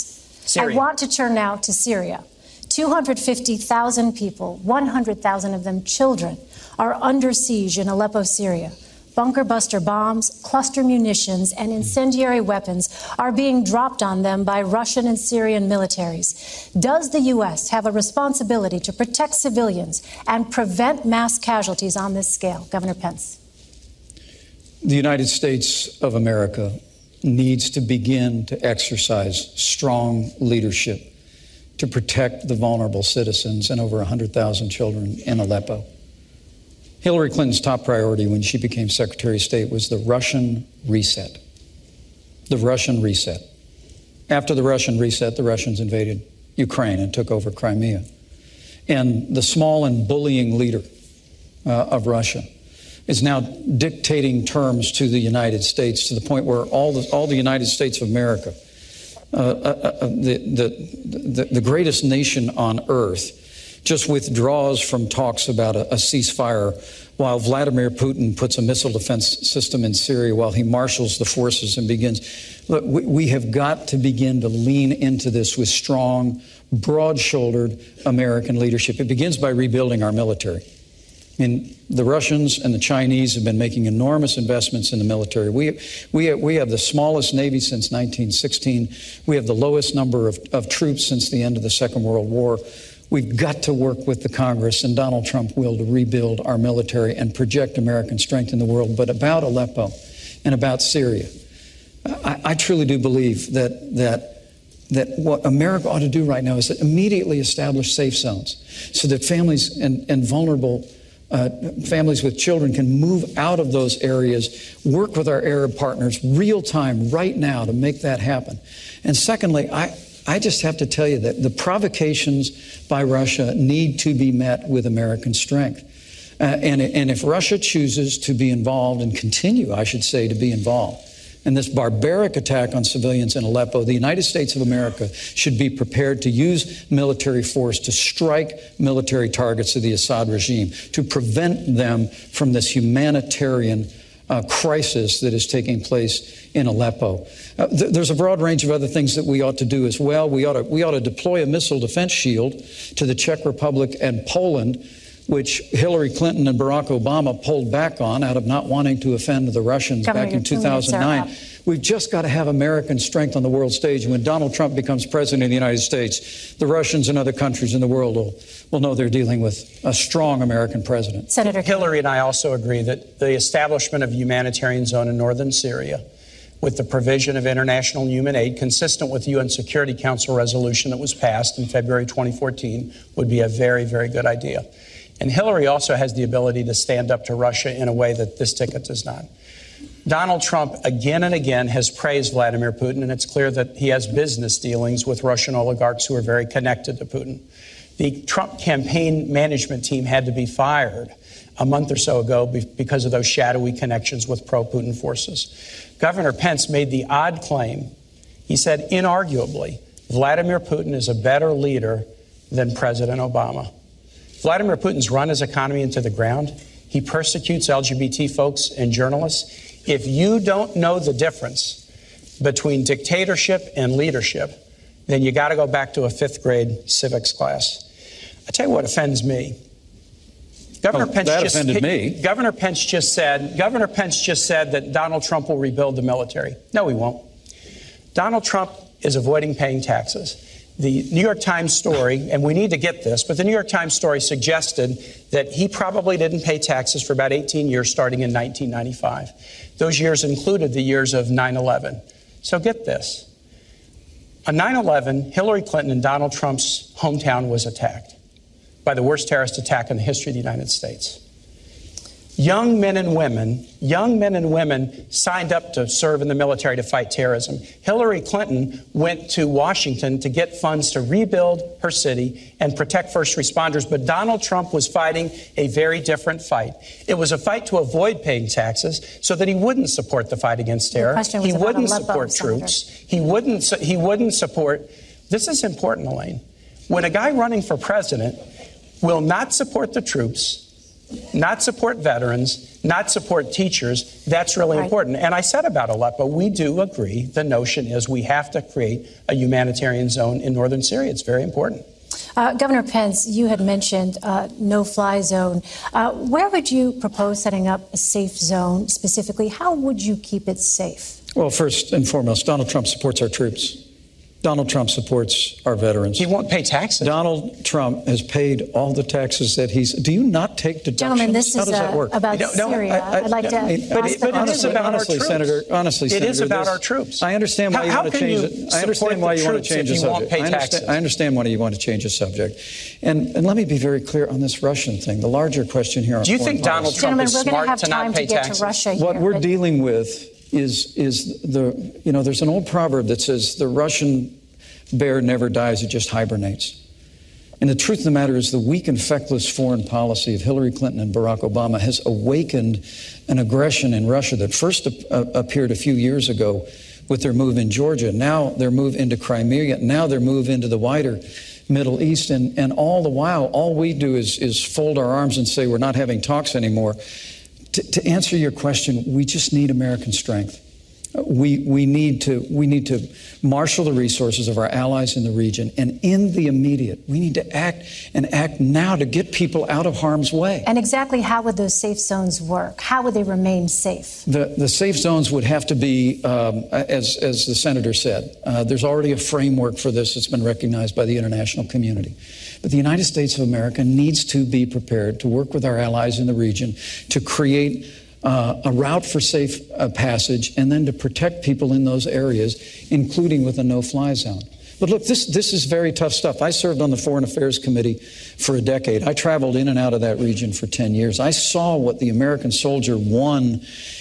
Speaker 5: Syria.
Speaker 3: I want to turn now to Syria. 250,000 people, 100,000 of them children, are under siege in Aleppo, Syria. Bunker buster bombs, cluster munitions, and incendiary weapons are being dropped on them by Russian and Syrian militaries. Does the U.S. have a responsibility to protect civilians and prevent mass casualties on this scale? Governor Pence.
Speaker 4: The United States of America needs to begin to exercise strong leadership to protect the vulnerable citizens and over 100,000 children in Aleppo. Hillary Clinton's top priority when she became Secretary of State was the Russian reset. The Russian reset. After the Russian reset, the Russians invaded Ukraine and took over Crimea. And the small and bullying leader uh, of Russia is now dictating terms to the United States to the point where all the, all the United States of America, uh, uh, uh, the, the, the, the greatest nation on earth, just withdraws from talks about a, a ceasefire while Vladimir Putin puts a missile defense system in Syria while he marshals the forces and begins. Look, we, we have got to begin to lean into this with strong, broad shouldered American leadership. It begins by rebuilding our military. I mean, the Russians and the Chinese have been making enormous investments in the military. We, we, we have the smallest Navy since 1916. We have the lowest number of, of troops since the end of the Second World War. We've got to work with the Congress and Donald Trump will to rebuild our military and project American strength in the world. But about Aleppo and about Syria, I, I truly do believe that, that that what America ought to do right now is immediately establish safe zones so that families and, and vulnerable uh, families with children can move out of those areas, work with our Arab partners real time right now to make that happen. And secondly, I, I just have to tell you that the provocations by Russia need to be met with American strength. Uh, and, and if Russia chooses to be involved and continue, I should say, to be involved in this barbaric attack on civilians in Aleppo, the United States of America should be prepared to use military force to strike military targets of the Assad regime, to prevent them from this humanitarian uh, crisis that is taking place in Aleppo. Uh, th- there's a broad range of other things that we ought to do as well. We ought to, we ought to deploy a missile defense shield to the Czech Republic and Poland which Hillary Clinton and Barack Obama pulled back on out of not wanting to offend the Russians
Speaker 3: Governor,
Speaker 4: back in
Speaker 3: your two minutes are
Speaker 4: 2009.
Speaker 3: up.
Speaker 4: We've just got to have American strength on the world stage. And when Donald Trump becomes president of the United States, the Russians and other countries in the world will, will know they're dealing with a strong American president.
Speaker 3: Senator
Speaker 5: Hillary and I also agree that the establishment of a humanitarian zone in northern Syria with the provision of international human aid consistent with the UN Security Council resolution that was passed in February 2014 would be a very, very good idea. And Hillary also has the ability to stand up to Russia in a way that this ticket does not. Donald Trump again and again has praised Vladimir Putin, and it's clear that he has business dealings with Russian oligarchs who are very connected to Putin. The Trump campaign management team had to be fired a month or so ago because of those shadowy connections with pro Putin forces. Governor Pence made the odd claim. He said, inarguably, Vladimir Putin is a better leader than President Obama. Vladimir Putin's run his economy into the ground. He persecutes LGBT folks and journalists. If you don't know the difference between dictatorship and leadership, then you got to go back to a fifth grade civics class. I tell you what offends me. Governor
Speaker 4: Well,
Speaker 5: Pence
Speaker 4: that
Speaker 5: just
Speaker 4: offended me.
Speaker 5: Governor Pence just said Governor Pence just said that Donald Trump will rebuild the military. No, he won't. Donald Trump is avoiding paying taxes. The New York Times story, and we need to get this, but the New York Times story suggested that he probably didn't pay taxes for about 18 years starting in 1995. Those years included the years of 9 11. So get this. On 9 11, Hillary Clinton and Donald Trump's hometown was attacked by the worst terrorist attack in the history of the United States. Young men and women, young men and women signed up to serve in the military to fight terrorism. Hillary Clinton went to Washington to get funds to rebuild her city and protect first responders, but Donald Trump was fighting a very different fight. It was a fight to avoid paying taxes so that he wouldn't support the fight against terror. He wouldn't support Senator. troops. He wouldn't he wouldn't support This is important, Elaine. When a guy running for president will not support the troops, not support veterans, not support teachers. That's really right. important. And I said about Aleppo, but we do agree. The notion is we have to create a humanitarian zone in northern Syria. It's very important.
Speaker 3: Uh, Governor Pence, you had mentioned uh, no fly zone. Uh, where would you propose setting up a safe zone specifically? How would you keep it safe?
Speaker 4: Well, first and foremost, Donald Trump supports our troops. Donald Trump supports our veterans.
Speaker 5: He won't pay taxes.
Speaker 4: Donald Trump has paid all the taxes that he's. Do you not take deductions?
Speaker 3: Gentlemen, this
Speaker 4: How
Speaker 3: is
Speaker 4: does that work?
Speaker 3: about no, no, Syria. I, would like to.
Speaker 4: I but,
Speaker 3: it,
Speaker 4: but it is about honestly, our troops. Senator. Honestly,
Speaker 5: it
Speaker 4: Senator,
Speaker 5: is about
Speaker 4: this,
Speaker 5: our troops.
Speaker 4: I understand why
Speaker 5: how,
Speaker 4: you want to change it. I understand why you want to change the subject. I understand, I understand why you want to change the subject. And, and let me be very clear on this Russian thing. The larger question here.
Speaker 5: Do you think Donald Trump
Speaker 3: Gentlemen,
Speaker 5: is
Speaker 3: smart
Speaker 5: to not pay taxes?
Speaker 4: What we're dealing with is is the you know there's an old proverb that says the Russian bear never dies, it just hibernates. And the truth of the matter is, the weak and feckless foreign policy of Hillary Clinton and Barack Obama has awakened an aggression in Russia that first uh, appeared a few years ago with their move in Georgia, now their move into Crimea, now their move into the wider Middle East. And, and all the while, all we do is, is fold our arms and say we're not having talks anymore. To, to answer your question, we just need American strength we, we, need to, we need to marshal the resources of our allies in the region. And in the immediate, we need to act and act now to get people out of harm's way.
Speaker 3: And exactly how would those safe zones work? How would they remain safe?
Speaker 4: The, the safe zones would have to be, um, as, as the senator said, uh, there's already a framework for this that's been recognized by the international community. But the United States of America needs to be prepared to work with our allies in the region to create uh, a route for safe uh, passage, and then to protect people in those areas, including with a no fly zone. But look, this, this is very tough stuff. I served on the Foreign Affairs Committee for a decade. I traveled in and out of that region for 10 years. I saw what the American soldier won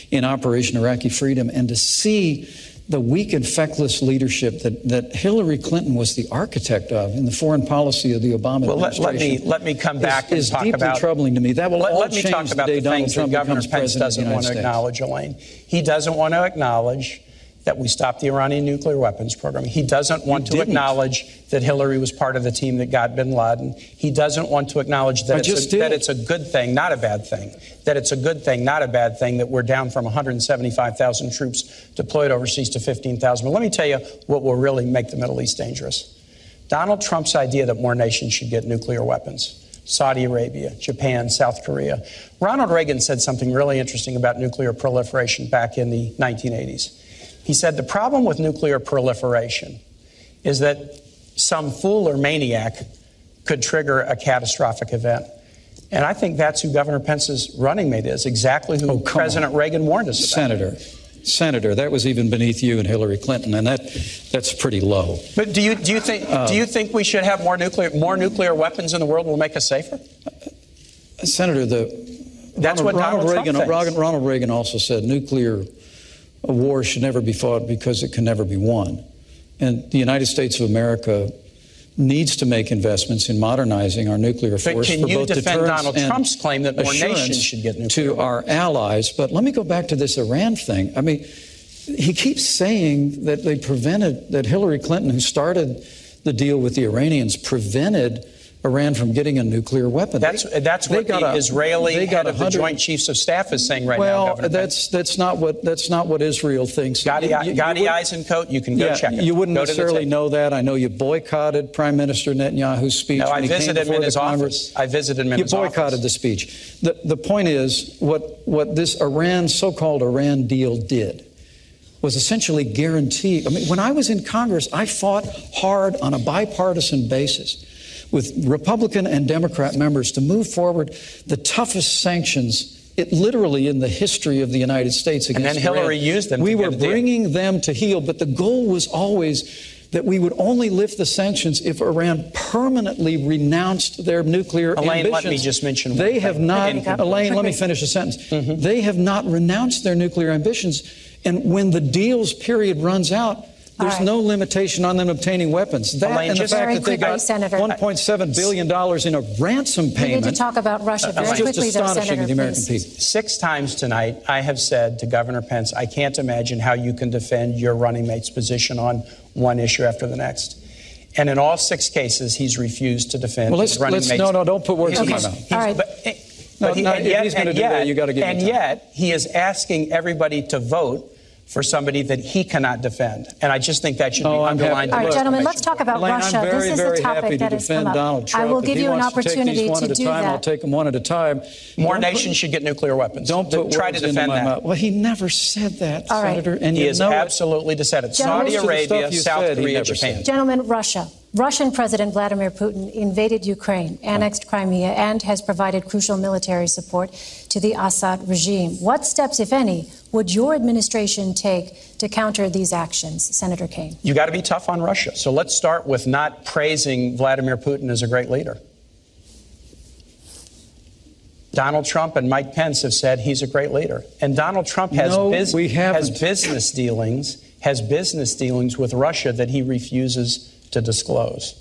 Speaker 4: in Operation Iraqi Freedom, and to see the weak and feckless leadership that, that Hillary Clinton was the architect of in the foreign policy of the Obama
Speaker 5: well,
Speaker 4: administration.
Speaker 5: Let, let me let me come back
Speaker 4: is,
Speaker 5: and talk
Speaker 4: deeply
Speaker 5: about,
Speaker 4: troubling to me. That will
Speaker 5: let,
Speaker 4: all
Speaker 5: let me
Speaker 4: change
Speaker 5: talk about
Speaker 4: the
Speaker 5: the
Speaker 4: Donald
Speaker 5: things
Speaker 4: Trump
Speaker 5: that Governor Pence doesn't want to
Speaker 4: States.
Speaker 5: acknowledge, Elaine. He doesn't want to acknowledge that we stopped the Iranian nuclear weapons program. He doesn't want
Speaker 4: you
Speaker 5: to
Speaker 4: didn't.
Speaker 5: acknowledge that Hillary was part of the team that got bin Laden. He doesn't want to acknowledge that, it's a, that it's a, good thing, not a bad thing. That it's a good thing, not a bad thing, that we're down from 175,000 troops deployed overseas to 15,000. But let me tell you what will really make the Middle East dangerous. Donald Trump's idea that more nations should get nuclear weapons. Saudi Arabia, Japan, South Korea. Ronald Reagan said something really interesting about nuclear proliferation back in the 1980s. He said the problem with nuclear proliferation is that some fool or maniac could trigger a catastrophic event. And I think that's who Governor Pence's running mate is, exactly who
Speaker 4: oh,
Speaker 5: President
Speaker 4: on.
Speaker 5: Reagan warned us
Speaker 4: about. Senator. Senator, that was even beneath you and Hillary Clinton, and that that's pretty low.
Speaker 5: But do you do you think uh, do you think we should have more nuclear more nuclear weapons in the world will make us safer?
Speaker 4: Senator, the
Speaker 5: that's
Speaker 4: Ronald,
Speaker 5: what
Speaker 4: Ronald Reagan Ronald Reagan also said nuclear a war should never be fought because it can never be won. And the United States of America needs to make investments in modernizing our nuclear force
Speaker 5: for
Speaker 4: both
Speaker 5: defend
Speaker 4: deterrence
Speaker 5: Donald
Speaker 4: and
Speaker 5: Trump's claim that more nations should get nuclear
Speaker 4: to our allies. But let me go back to this Iran thing. I mean, he keeps saying that they prevented that Hillary Clinton, who started the deal with the Iranians, prevented Iran from getting a nuclear weapon.
Speaker 5: That's
Speaker 4: they,
Speaker 5: that's what the a, Israeli they got head of the Joint Chiefs of Staff is saying right
Speaker 4: well,
Speaker 5: now.
Speaker 4: Well, that's that's not what that's not what Israel thinks.
Speaker 5: Gadi, you, you, Gadi you Eisenkot, you can go
Speaker 4: yeah,
Speaker 5: check it.
Speaker 4: You wouldn't
Speaker 5: go
Speaker 4: necessarily know that. I know you boycotted Prime Minister Netanyahu's speech.
Speaker 5: No, I visited him in his
Speaker 4: Congress.
Speaker 5: office. I visited him in his
Speaker 4: office. You boycotted the speech. The the point is what what this Iran so-called Iran deal did was essentially guarantee. I mean, when I was in Congress, I fought hard on a bipartisan basis with Republican and Democrat members to move forward the toughest sanctions it literally in the history of the United States against
Speaker 5: And then Hillary
Speaker 4: Iran.
Speaker 5: used them.
Speaker 4: We were bringing them to heel, but the goal was always that we would only lift the sanctions if Iran permanently renounced their nuclear
Speaker 5: Elaine,
Speaker 4: ambitions.
Speaker 5: let me just mention
Speaker 4: They
Speaker 5: one
Speaker 4: have
Speaker 5: thing.
Speaker 4: not,
Speaker 5: And-
Speaker 4: Elaine, let me finish a sentence. Mm-hmm. They have not renounced their nuclear ambitions. And when the deal's period runs out, there's
Speaker 3: right.
Speaker 4: no limitation on them obtaining weapons. That
Speaker 5: Elaine,
Speaker 4: and the fact that they got $1.7 billion in a ransom
Speaker 3: We
Speaker 4: payment.
Speaker 3: need to talk about Russia very
Speaker 4: is just
Speaker 3: quickly, though,
Speaker 4: astonishing
Speaker 3: Senator.
Speaker 4: to the American
Speaker 3: please.
Speaker 4: people.
Speaker 5: Six times tonight, I have said to Governor Pence, I can't imagine how you can defend your running mate's position on one issue after the next. And in all six cases, he's refused to defend
Speaker 4: Well, let's-
Speaker 5: running
Speaker 4: let's-
Speaker 5: mate's
Speaker 4: no, no, don't put words
Speaker 3: in my mouth.
Speaker 5: he's-
Speaker 3: All right.
Speaker 5: But, eh,
Speaker 4: No,
Speaker 5: but he,
Speaker 4: no,
Speaker 5: and
Speaker 4: if
Speaker 5: yet,
Speaker 4: he's gonna
Speaker 5: and
Speaker 4: do that, you gotta give him
Speaker 5: And
Speaker 4: time.
Speaker 5: yet, he is asking everybody to vote for somebody that he cannot defend. And I just think that should
Speaker 4: Oh,
Speaker 5: be
Speaker 4: I'm
Speaker 5: underlined.
Speaker 4: happy-
Speaker 5: in
Speaker 3: All right, gentlemen, let's talk about
Speaker 4: Elaine,
Speaker 3: Russia.
Speaker 4: I'm very,
Speaker 3: this is
Speaker 4: very
Speaker 3: a topic
Speaker 4: happy
Speaker 3: that
Speaker 4: to
Speaker 3: has
Speaker 4: defend
Speaker 3: come up.
Speaker 4: Donald Trump.
Speaker 3: I will give
Speaker 4: he
Speaker 3: you an
Speaker 4: wants to
Speaker 3: opportunity
Speaker 4: one
Speaker 3: to
Speaker 4: at a
Speaker 3: do
Speaker 4: time,
Speaker 3: that.
Speaker 4: I'll take them one at a time.
Speaker 5: More
Speaker 4: Don't put-
Speaker 5: nations should get nuclear weapons.
Speaker 4: Don't put
Speaker 5: Try to defend
Speaker 4: my
Speaker 5: that.
Speaker 4: mouth. Well, he never said that,
Speaker 3: All right.
Speaker 4: Senator. And
Speaker 5: He
Speaker 4: you
Speaker 5: has
Speaker 4: know it.
Speaker 5: absolutely decided.
Speaker 3: Gentlemen-
Speaker 5: Saudi
Speaker 3: Most of
Speaker 4: the
Speaker 5: Arabia, South
Speaker 4: said,
Speaker 5: Korea, Japan.
Speaker 4: said.
Speaker 3: Gentlemen, Russia. Russian President Vladimir Putin invaded Ukraine, annexed Crimea, and has provided crucial military support to the Assad regime. What steps, if any, would your administration take to counter these actions, Senator Kaine?
Speaker 5: You got to be tough on Russia. So let's start with not praising Vladimir Putin as a great leader. Donald Trump and Mike Pence have said he's a great leader. And Donald Trump has,
Speaker 4: No,
Speaker 5: bus-
Speaker 4: we
Speaker 5: has business dealings, has business dealings with Russia that he refuses to disclose.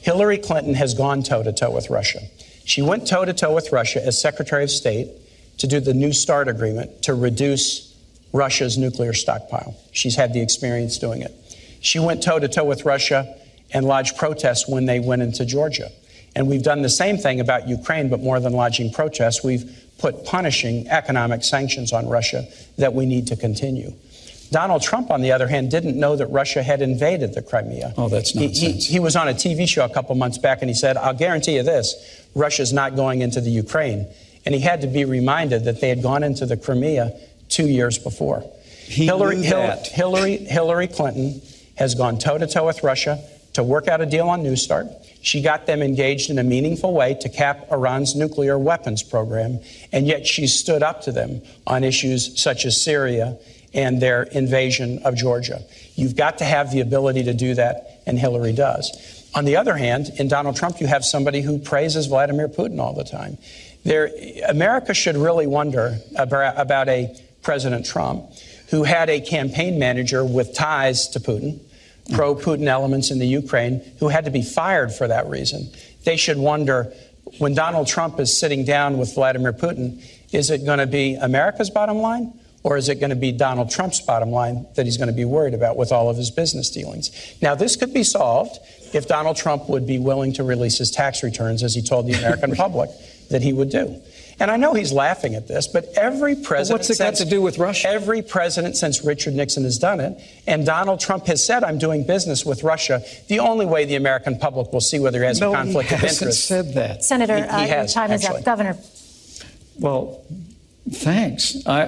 Speaker 5: Hillary Clinton has gone toe to toe with Russia. She went toe to toe with Russia as Secretary of State to do the New START agreement to reduce Russia's nuclear stockpile. She's had the experience doing it. She went toe to toe with Russia and lodged protests when they went into Georgia. And we've done the same thing about Ukraine, but more than lodging protests, we've put punishing economic sanctions on Russia that we need to continue. Donald Trump, on the other hand, didn't know that Russia had invaded the Crimea.
Speaker 4: Oh, that's
Speaker 5: He- he,
Speaker 4: nonsense.
Speaker 5: he was on a TV show a couple months back and he said, I'll guarantee you this Russia's not going into the Ukraine. And he had to be reminded that they had gone into the Crimea two years before.
Speaker 4: He
Speaker 5: Hillary,
Speaker 4: knew
Speaker 5: Hil-
Speaker 4: that.
Speaker 5: Hillary, Hillary Clinton has gone toe to toe with Russia to work out a deal on New START. She got them engaged in a meaningful way to cap Iran's nuclear weapons program, and yet she stood up to them on issues such as Syria and their invasion of Georgia. You've got to have the ability to do that, and Hillary does. On the other hand, in Donald Trump, you have somebody who praises Vladimir Putin all the time. There, America should really wonder about, about a President Trump who had a campaign manager with ties to Putin, pro Putin elements in the Ukraine, who had to be fired for that reason. They should wonder when Donald Trump is sitting down with Vladimir Putin, is it going to be America's bottom line? Or is it going to be Donald Trump's bottom line that he's going to be worried about with all of his business dealings? Now, this could be solved if Donald Trump would be willing to release his tax returns, as he told the American <laughs> public that he would do. And I know he's laughing at this, but every president.
Speaker 4: what's it got
Speaker 5: since-
Speaker 4: to do with Russia?
Speaker 5: Every president since Richard Nixon has done it. And Donald Trump has said, I'm doing business with Russia. The only way the American public will see whether he has
Speaker 4: no,
Speaker 5: a conflict of interest.
Speaker 4: he
Speaker 5: of
Speaker 4: hasn't
Speaker 5: interest.
Speaker 4: said that.
Speaker 3: Senator,
Speaker 5: He- he
Speaker 3: uh, your
Speaker 5: has,
Speaker 3: time is
Speaker 5: actually.
Speaker 3: up. Governor,
Speaker 4: Well, thanks. I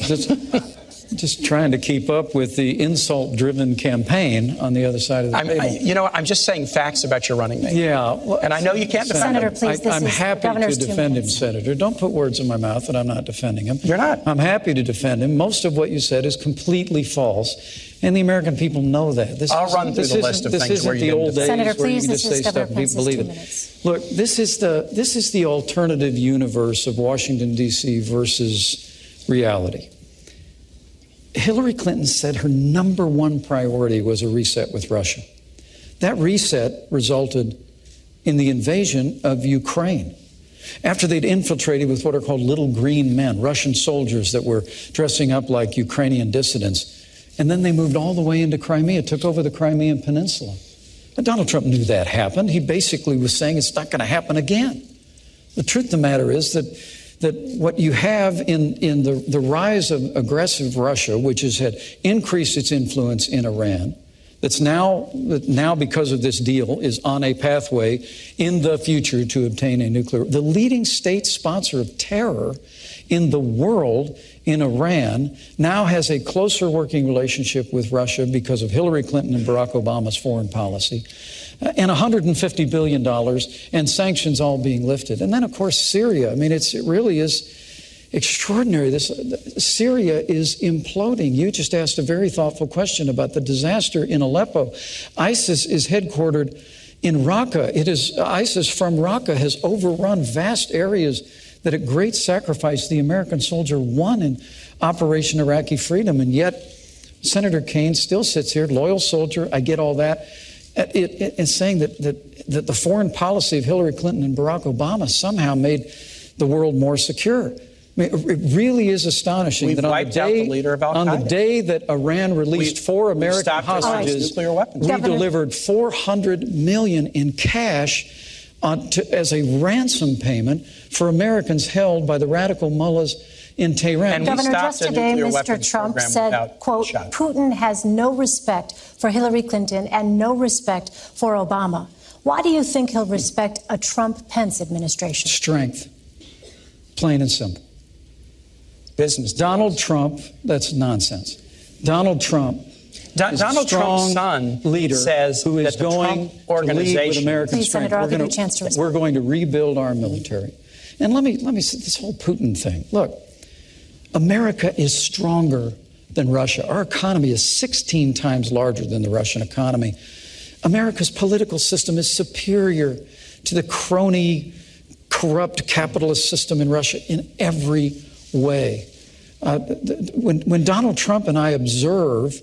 Speaker 4: just just trying to keep up with the insult-driven campaign on the other side of the
Speaker 5: I'm,
Speaker 4: table.
Speaker 5: I, you know? I'm just saying facts about your running mate.
Speaker 4: yeah, well,
Speaker 5: And I know you can't defend
Speaker 3: Senator,
Speaker 5: him.
Speaker 3: please, this
Speaker 4: I, am
Speaker 3: is
Speaker 4: happy
Speaker 3: Governor's
Speaker 4: to defend him. Senator. Don't put words in my mouth that I'm not defending him.
Speaker 5: You're not.
Speaker 4: I'm happy to defend him. Most of what you said is completely false, and the American people know that. This
Speaker 5: I'll
Speaker 4: isn't-
Speaker 5: run through
Speaker 4: this
Speaker 5: the list of
Speaker 4: this
Speaker 5: things where you
Speaker 4: the old days.
Speaker 3: Senator,
Speaker 4: where you
Speaker 3: please,
Speaker 4: can just say stuff and people believe it. Look, this is the this is the alternative universe of Washington D.C. versus reality. Hillary Clinton said her number one priority was a reset with Russia. That reset resulted in the invasion of Ukraine. After they'd infiltrated with what are called little green men, Russian soldiers that were dressing up like Ukrainian dissidents. And then they moved all the way into Crimea, took over the Crimean Peninsula. Donald Trump knew that happened. He basically was saying it's not going to happen again. The truth of the matter is that, that what you have in, in the, the rise of aggressive Russia, which has had increased its influence in Iran, that's now, that now because of this deal, is on a pathway in the future to obtain a nuclear. The leading state sponsor of terror in the world in Iran now has a closer working relationship with Russia because of Hillary Clinton and Barack Obama's foreign policy uh, and $150 billion and sanctions all being lifted. And then, of course, Syria. I mean, it really is. extraordinary. This Syria is imploding. You just asked a very thoughtful question about the disaster in Aleppo. ISIS is headquartered in Raqqa. It is ISIS from Raqqa has overrun vast areas that at great sacrifice the American soldier won in Operation Iraqi Freedom, and yet Senator Kaine still sits here, loyal soldier. I get all that. Uh, it, it, it's saying that, that, that the foreign policy of Hillary Clinton and Barack Obama somehow made the world more secure. I mean, it really is astonishing
Speaker 5: We've
Speaker 4: that on the, day,
Speaker 5: the
Speaker 4: on the day that Iran released
Speaker 5: we,
Speaker 4: four American hostages,
Speaker 5: nuclear weapons.
Speaker 4: we
Speaker 3: Governor.
Speaker 4: delivered 400 million in cash on to, as a ransom payment for Americans held by the radical mullahs in Tehran.
Speaker 5: And we
Speaker 3: Governor,
Speaker 5: stopped
Speaker 3: just
Speaker 5: a
Speaker 3: today, Mr. Trump said, quote,
Speaker 5: shot.
Speaker 3: Putin has no respect for Hillary Clinton and no respect for Obama. Why do you think he'll respect a Trump Pence administration?
Speaker 4: Strength. Plain and simple.
Speaker 5: business.
Speaker 4: Donald Trump, that's nonsense. Donald Trump
Speaker 5: Don-
Speaker 4: is a
Speaker 5: Donald
Speaker 4: strong
Speaker 5: Trump's son
Speaker 4: leader
Speaker 5: says
Speaker 4: who is
Speaker 5: that the
Speaker 4: going
Speaker 5: Trump
Speaker 4: to lead with
Speaker 5: organization-
Speaker 4: American
Speaker 3: Please,
Speaker 4: strength.
Speaker 3: Senator, I'll
Speaker 4: we're,
Speaker 3: give
Speaker 4: gonna-
Speaker 3: a chance to respond.
Speaker 4: we're going to rebuild our military. And let me let me say this whole Putin thing. Look, America is stronger than Russia. Our economy is 16 times larger than the Russian economy. America's political system is superior to the crony, corrupt capitalist system in Russia in every way. Uh, th- th- when, when Donald Trump and I observe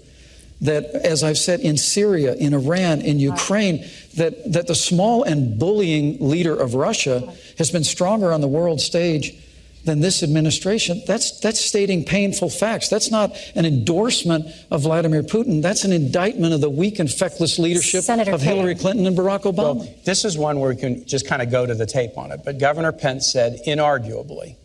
Speaker 4: that, as I've said, in Syria, in Iran, in Ukraine, that, that the small and bullying leader of Russia has been stronger on the world stage than this administration, that's, that's stating painful facts. That's not an endorsement of Vladimir Putin. That's an indictment of the weak and feckless leadership
Speaker 3: Senator
Speaker 4: of
Speaker 3: Kaine.
Speaker 4: Hillary Clinton and Barack Obama.
Speaker 5: Well, this is one where we can just kind of go to the tape on it. But Governor Pence said, inarguably,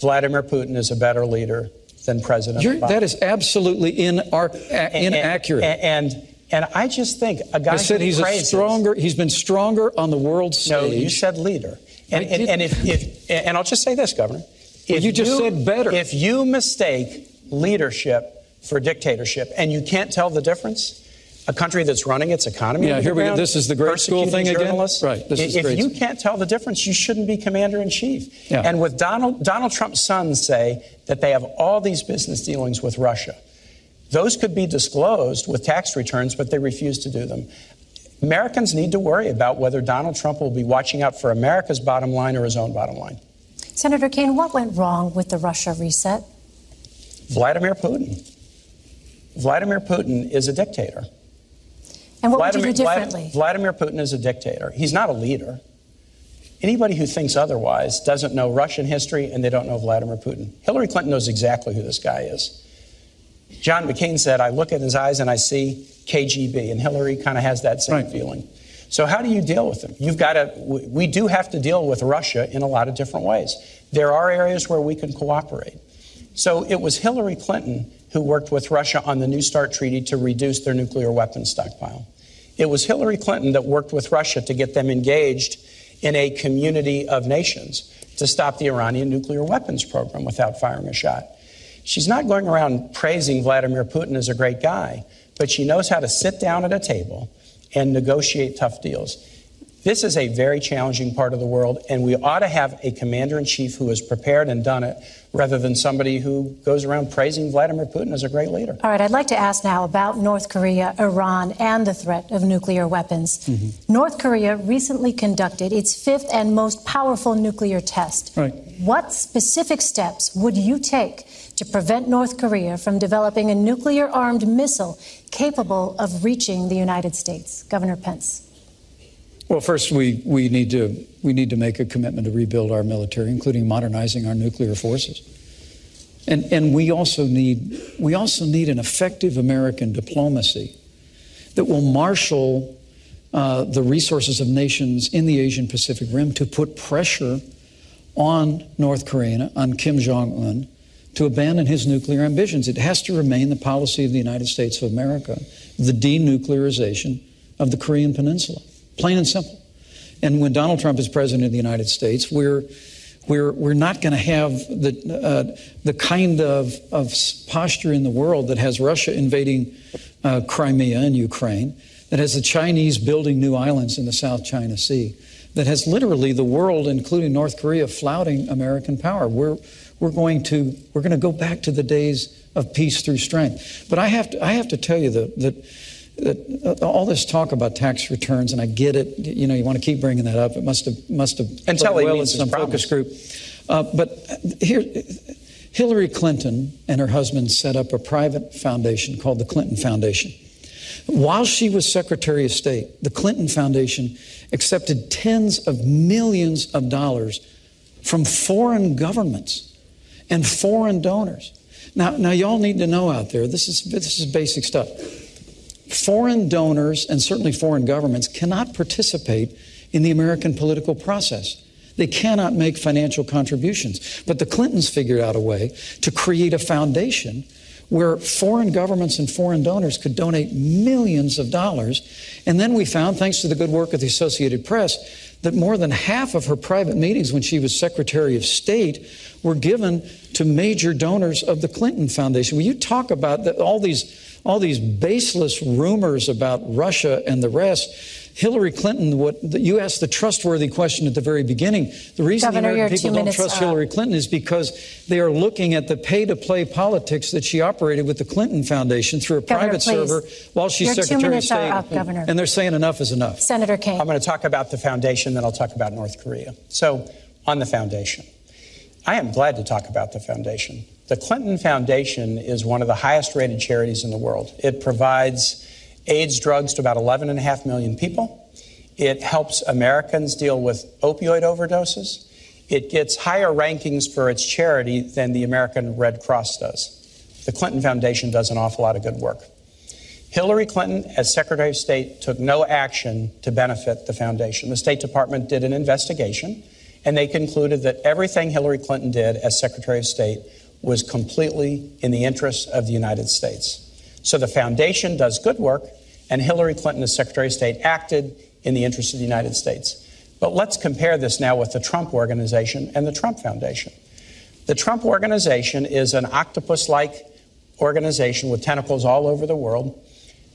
Speaker 5: Vladimir Putin is a better leader than President
Speaker 4: You're-
Speaker 5: Obama.
Speaker 4: that is absolutely inar-
Speaker 5: And-
Speaker 4: inaccurate.
Speaker 5: And, and and I just think a guy
Speaker 4: I said he's a
Speaker 5: praises-
Speaker 4: stronger. He's been stronger on the world stage.
Speaker 5: No, you said leader. And, and, and if, if and I'll just say this, Governor.
Speaker 4: Well,
Speaker 5: If
Speaker 4: you just said better.
Speaker 5: If you mistake leadership for dictatorship and you can't tell the difference, a country that's running its economy
Speaker 4: Yeah, here we go. This is the grade school
Speaker 5: persecuting
Speaker 4: thing again? Right, this is
Speaker 5: if you can't tell the difference, you shouldn't be commander in chief.
Speaker 4: Yeah.
Speaker 5: And with Donald Donald Trump's sons say that they have all these business dealings with Russia. Those could be disclosed with tax returns, but they refuse to do them. Americans need to worry about whether Donald Trump will be watching out for America's bottom line or his own bottom line.
Speaker 3: Senator Kaine, what went wrong with the Russia reset?
Speaker 5: Vladimir Putin. Vladimir Putin is a dictator.
Speaker 3: And what
Speaker 5: Vladimir,
Speaker 3: would you do differently?
Speaker 5: Vladimir Putin is a dictator. He's not a leader. Anybody who thinks otherwise doesn't know Russian history and they don't know Vladimir Putin. Hillary Clinton knows exactly who this guy is. John McCain said, I look at his eyes and I see KGB, and Hillary kind of has that same
Speaker 4: Right.
Speaker 5: feeling. So, how do you deal with them? You've got to, we we do have to deal with Russia in a lot of different ways. There are areas where we can cooperate. So, it was Hillary Clinton who worked with Russia on the New START treaty to reduce their nuclear weapons stockpile. It was Hillary Clinton that worked with Russia to get them engaged in a community of nations to stop the Iranian nuclear weapons program without firing a shot. She's not going around praising Vladimir Putin as a great guy, but she knows how to sit down at a table and negotiate tough deals. This is a very challenging part of the world, and we ought to have a commander in chief who has prepared and done it rather than somebody who goes around praising Vladimir Putin as a great leader.
Speaker 3: All right, I'd like to ask now about North Korea, Iran, and the threat of nuclear weapons. Mm-hmm. North Korea recently conducted its fifth and most powerful nuclear test.
Speaker 4: Right.
Speaker 3: What specific steps would you take to prevent North Korea from developing a nuclear armed missile capable of reaching the United States? Governor Pence.
Speaker 4: Well, first we, we need to we need to make a commitment to rebuild our military, including modernizing our nuclear forces. And and we also need we also need an effective American diplomacy that will marshal uh, the resources of nations in the Asian Pacific Rim to put pressure on North Korea, on Kim Jong Un, to abandon his nuclear ambitions. It has to remain the policy of the United States of America, the denuclearization of the Korean Peninsula. Plain and simple. And when Donald Trump is president of the United States, we're we're, we're not going to have the, uh, the kind of, of posture in the world that has Russia invading uh, Crimea and Ukraine, that has the Chinese building new islands in the South China Sea, that has literally the world, including North Korea, flouting American power. We're, we're going to we're going to go back to the days of peace through strength. But I have to I have to tell you that that. That uh, all this talk about tax returns, and I get it. You know, you want to keep bringing that up. It must have must have played
Speaker 5: he
Speaker 4: well in some focus group. Uh, but here, Hillary Clinton and her husband set up a private foundation called the Clinton Foundation. While she was Secretary of State, the Clinton Foundation accepted tens of millions of dollars from foreign governments and foreign donors. Now, now y'all need to know out there, this is, this is basic stuff. Foreign donors and certainly foreign governments cannot participate in the American political process. They cannot make financial contributions. But the Clintons figured out a way to create a foundation where foreign governments and foreign donors could donate millions of dollars. And then we found, thanks to the good work of the Associated Press, that more than half of her private meetings when she was Secretary of State were given to major donors of the Clinton Foundation. When you talk about all these all these baseless rumors about Russia and the rest, Hillary Clinton, what you asked the trustworthy question at the very beginning. The reason
Speaker 3: Governor,
Speaker 4: the American people don't trust
Speaker 3: are
Speaker 4: Hillary. Clinton is because they are looking at the pay to play politics that she operated with the Clinton Foundation through a
Speaker 3: Governor,
Speaker 4: private
Speaker 3: please.
Speaker 4: server while she's
Speaker 3: Your two
Speaker 4: Secretary of
Speaker 3: minutes are
Speaker 4: State.
Speaker 3: up, Governor.
Speaker 4: And they're saying enough is enough.
Speaker 3: Senator Kaine.
Speaker 5: I'm going to talk about the foundation, then I'll talk about North Korea. So, on the foundation, I am glad to talk about the foundation. The Clinton Foundation is one of the highest rated charities in the world. It provides AIDS drugs to about 11.5 million people. It helps Americans deal with opioid overdoses. It gets higher rankings for its charity than the American Red Cross does. The Clinton Foundation does an awful lot of good work. Hillary Clinton, as Secretary of State, took no action to benefit the foundation. The State Department did an investigation, and they concluded that everything Hillary Clinton did as Secretary of State was completely in the interests of the United States. So the foundation does good work, and Hillary Clinton, as Secretary of State, acted in the interest of the United States. But let's compare this now with the Trump Organization and the Trump Foundation. The Trump Organization is an octopus like organization with tentacles all over the world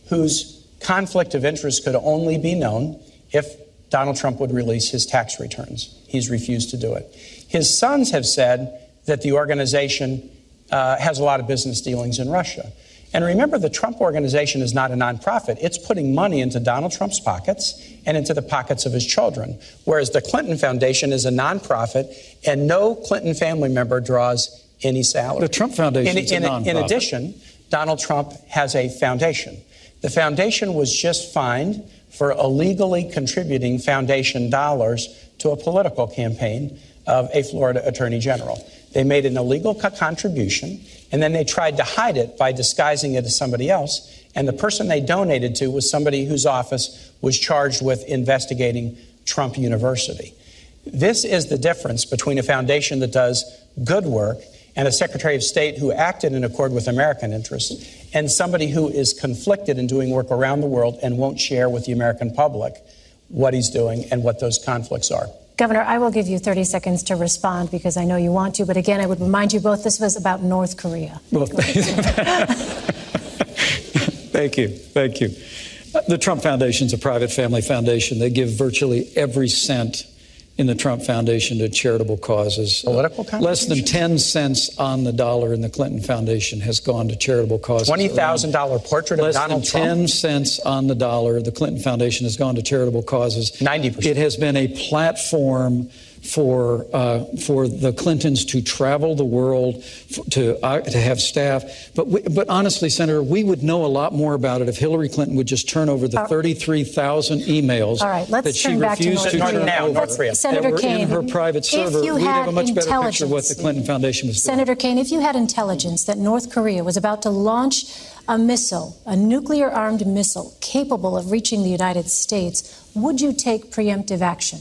Speaker 5: whose conflict of interest could only be known if Donald Trump would release his tax returns. He's refused to do it. His sons have said that the organization uh, has a lot of business dealings in Russia. And remember, the Trump organization is not a nonprofit. It's putting money into Donald Trump's pockets and into the pockets of his children. Whereas the Clinton Foundation is a nonprofit, and no Clinton family member draws any salary.
Speaker 4: The Trump Foundation
Speaker 5: In,
Speaker 4: is a
Speaker 5: in, in addition, Donald Trump has a foundation. The foundation was just fined for illegally contributing foundation dollars to a political campaign of a Florida attorney general. They made an illegal contribution, and then they tried to hide it by disguising it as somebody else. And the person they donated to was somebody whose office was charged with investigating Trump University. This is the difference between a foundation that does good work and a Secretary of State who acted in accord with American interests, and somebody who is conflicted in doing work around the world and won't share with the American public what he's doing and what those conflicts are.
Speaker 3: Governor, I will give you 30 seconds to respond because I know you want to. But again, I would remind you both this was about North Korea.
Speaker 4: Well, <laughs> thank you. Thank you. Uh, The Trump Foundation is a private family foundation. They give virtually every cent in the Trump Foundation to charitable causes. Uh,
Speaker 5: Political
Speaker 4: Less than 10 cents on the dollar in the Clinton Foundation has gone to charitable causes.
Speaker 5: $20,000 portrait of
Speaker 4: Less
Speaker 5: Donald
Speaker 4: than 10 cents on the dollar, the Clinton Foundation has gone to charitable causes.
Speaker 5: 90%.
Speaker 4: It has been a platform for uh, for the Clintons to travel the world, f- to uh, to have staff. But we, but honestly, Senator, we would know a lot more about it if Hillary Clinton would just turn over the 33,000 emails
Speaker 3: All right, let's
Speaker 4: that she
Speaker 3: turn back to
Speaker 4: refused to turn
Speaker 5: Now,
Speaker 4: over
Speaker 5: North Korea.
Speaker 4: that
Speaker 3: Senator
Speaker 4: were
Speaker 3: Kaine,
Speaker 4: in her private
Speaker 3: if
Speaker 4: server.
Speaker 3: you
Speaker 4: We'd have a much better picture of what the Clinton Foundation was doing.
Speaker 3: Senator Kaine, if you had intelligence that North Korea was about to launch a missile, a nuclear armed missile capable of reaching the United States, would you take preemptive action?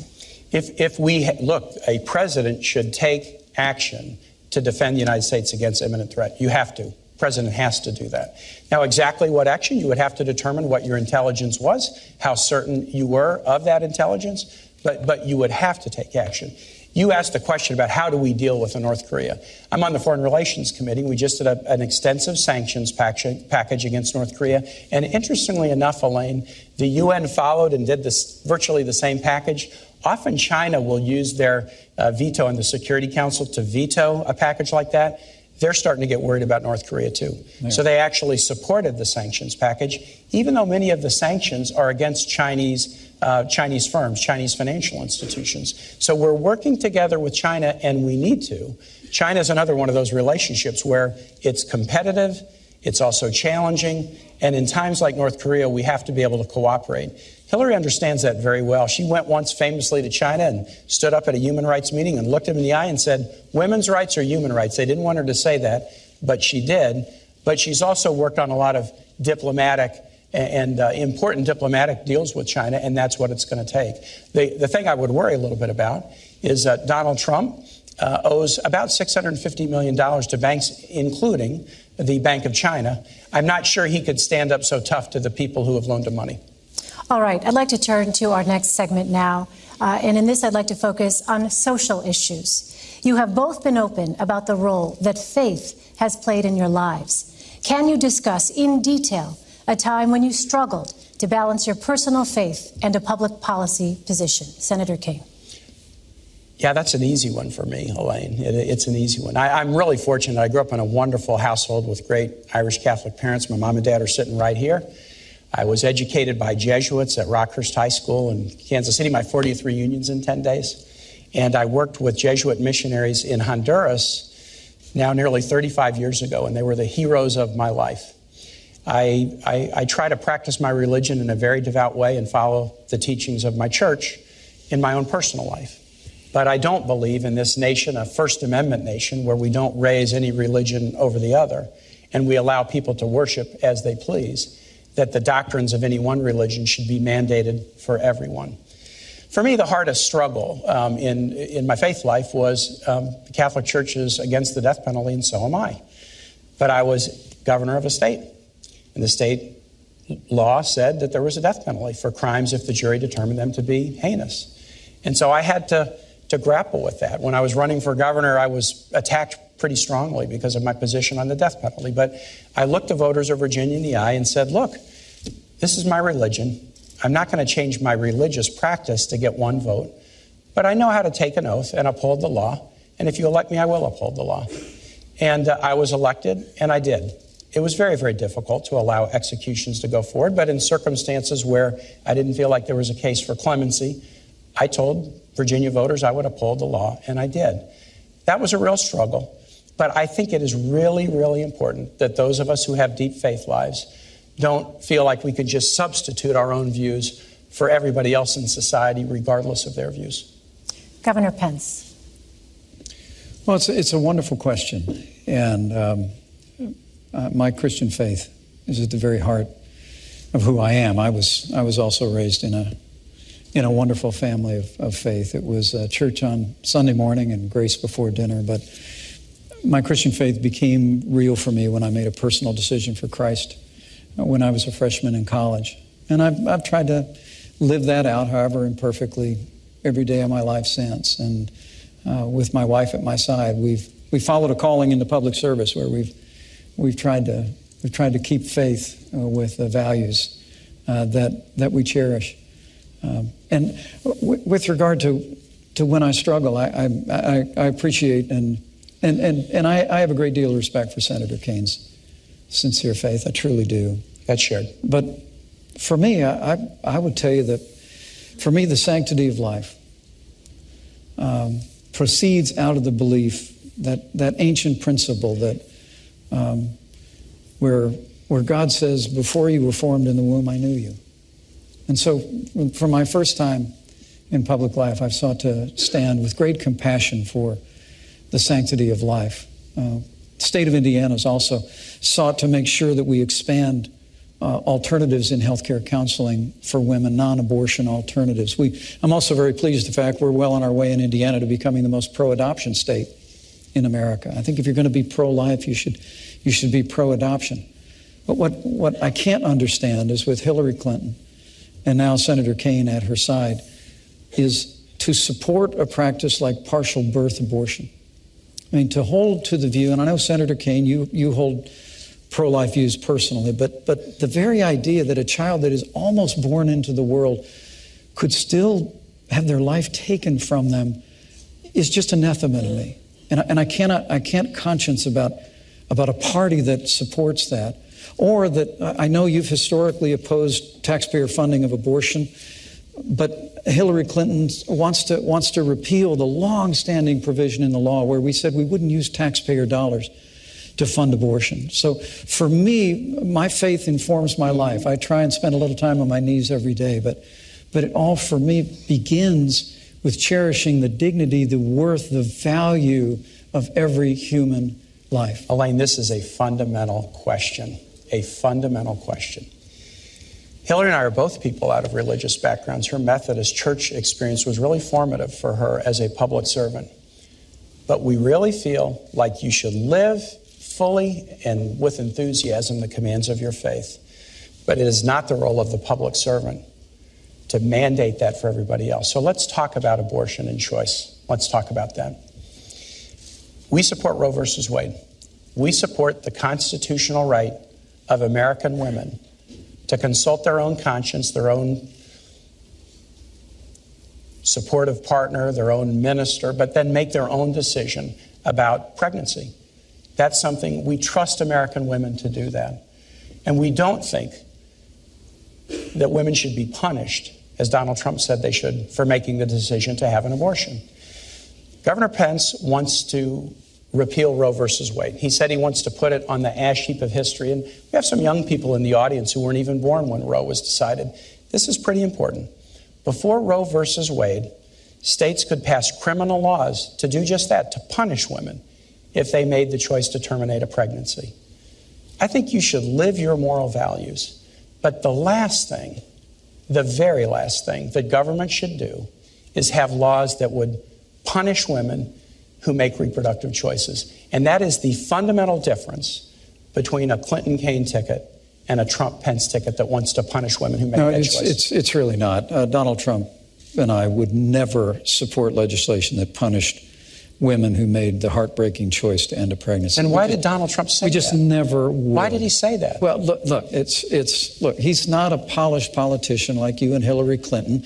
Speaker 5: If, if we look, a president should take action to defend the United States against imminent threat. You have to. President has to do that. Now, exactly what action you would have to determine what your intelligence was, how certain you were of that intelligence, but but you would have to take action. You asked the question about how do we deal with North Korea. I'm on the Foreign Relations Committee. We just did a, an extensive sanctions package, package against North Korea. And interestingly enough, Elaine, the UN followed and did this virtually the same package Often China will use their uh, veto in the Security Council to veto a package like that. They're starting to get worried about North Korea too. Yeah. So they actually supported the sanctions package, even though many of the sanctions are against Chinese uh, Chinese firms, Chinese financial institutions. So we're working together with China, and we need to. China is another one of those relationships where it's competitive, it's also challenging, and in times like North Korea, we have to be able to cooperate. Hillary understands that very well. She went once famously to China and stood up at a human rights meeting and looked him in the eye and said, Women's rights are human rights. They didn't want her to say that, but she did. But she's also worked on a lot of diplomatic and uh, important diplomatic deals with China, and that's what it's going to take. The, the thing I would worry a little bit about is uh, Donald Trump uh, owes about $650 million to banks, including the Bank of China. I'm not sure he could stand up so tough to the people who have loaned him money.
Speaker 3: All right, I'd like to turn to our next segment now. Uh, and in this, I'd like to focus on social issues. You have both been open about the role that faith has played in your lives. Can you discuss in detail a time when you struggled to balance your personal faith and a public policy position? Senator Kaine.
Speaker 5: Yeah, that's an easy one for me, Elaine. It, it's an easy one. I, am really fortunate. I grew up in a wonderful household with great Irish Catholic parents. My mom and dad are sitting right here. I was educated by Jesuits at Rockhurst High School in Kansas City, my 40th reunions in 10 days. And I worked with Jesuit missionaries in Honduras now nearly 35 years ago, and they were the heroes of my life. I, I, I, try to practice my religion in a very devout way and follow the teachings of my church in my own personal life. But I don't believe in this nation, a First Amendment nation, where we don't raise any religion over the other and we allow people to worship as they please that the doctrines of any one religion should be mandated for everyone. For me, the hardest struggle um, in, in my faith life was um, the Catholic Church is against the death penalty, and so am I. But I was governor of a state, and the state law said that there was a death penalty for crimes if the jury determined them to be heinous. And so I had to, to grapple with that. When I was running for governor, I was attacked pretty strongly because of my position on the death penalty. But I looked the voters of Virginia in the eye and said, look, this is my religion. I'm not going to change my religious practice to get one vote, but I know how to take an oath and uphold the law. And if you elect me, I will uphold the law. And uh, I was elected, and I did. It was very, very difficult to allow executions to go forward, but in circumstances where I didn't feel like there was a case for clemency, I told Virginia voters I would uphold the law, and I did. That was a real struggle. But I think it is really, really important that those of us who have deep faith lives don't feel like we can just substitute our own views for everybody else in society, regardless of their views.
Speaker 3: Governor Pence.
Speaker 4: Well, it's a, it's a wonderful question. And um, uh, my Christian faith is at the very heart of who I am. I was, I was also raised in a, in a wonderful family of, of faith. It was church on Sunday morning and grace before dinner, but my Christian faith became real for me when I made a personal decision for Christ when I was a freshman in college. And I've, I've tried to live that out, however imperfectly, every day of my life since. And uh, with my wife at my side, we've, we followed a calling into public service where we've, we've, tried, to, we've tried to keep faith uh, with the values uh, that, that we cherish. Um, and w- with regard to, to when I struggle, I, I, I appreciate and and, and, and I, I have a great deal of respect for Senator Kaine's sincere faith. I truly do.
Speaker 5: That's shared.
Speaker 4: But for me, I, I, I would tell you that for me, the sanctity of life um, proceeds out of the belief that that ancient principle that um, where, where God says, Before you were formed in the womb, I knew you. And so, for my first time in public life, I've sought to stand with great compassion for the sanctity of life. Uh, the state of Indiana has also sought to make sure that we expand uh, alternatives in healthcare counseling for women, non-abortion alternatives. We, I'm also very pleased the fact we're well on our way in Indiana to becoming the most pro-adoption state in America. I think if you're going to be pro-life, you should, you should be pro-adoption. But what, what I can't understand is with Hillary Clinton and now Senator Kaine at her side is to support a practice like partial birth abortion I mean, to hold to the view, and I know Senator Kaine, you, you hold pro life views personally, but, but the very idea that a child that is almost born into the world could still have their life taken from them is just anathema to me. And, and I, cannot, I can't conscience about, about a party that supports that. Or that I know you've historically opposed taxpayer funding of abortion, but Hillary Clinton wants to, wants to repeal the long standing provision in the law where we said we wouldn't use taxpayer dollars to fund abortion. So for me, my faith informs my life. I try and spend a little time on my knees every day, but, but it all for me begins with cherishing the dignity, the worth, the value of every human life.
Speaker 5: Elaine, this is a fundamental question. A fundamental question. Hillary and I are both people out of religious backgrounds. Her Methodist church experience was really formative for her as a public servant. But we really feel like you should live fully and with enthusiasm the commands of your faith. But it is not the role of the public servant to mandate that for everybody else. So let's talk about abortion and choice. Let's talk about that. We support Roe versus Wade. We support the constitutional right of American women to consult their own conscience, their own supportive partner, their own minister, but then make their own decision about pregnancy. That's something we trust American women to do that. And we don't think that women should be punished as Donald Trump said they should, for making the decision to have an abortion. Governor Pence wants to repeal Roe versus Wade. He said he wants to put it on the ash heap of history. And we have some young people in the audience who weren't even born when Roe was decided. This is pretty important. Before Roe versus Wade, states could pass criminal laws to do just that, to punish women if they made the choice to terminate a pregnancy. I think you should live your moral values. But the last thing the very last thing that government should do is have laws that would punish women who make reproductive choices. And that is the fundamental difference between a Clinton Kaine ticket and a Trump Pence ticket that wants to punish women who make
Speaker 4: no,
Speaker 5: that
Speaker 4: it's,
Speaker 5: choice.
Speaker 4: It's, it's really not. Uh, Donald Trump and I would never support legislation that punished women who made the heartbreaking choice to end a pregnancy.
Speaker 5: And why did Donald Trump say that?
Speaker 4: We just
Speaker 5: that?
Speaker 4: never would.
Speaker 5: Why did he say that?
Speaker 4: Well, look, look, it's it's look, he's not a polished politician like you and Hillary Clinton.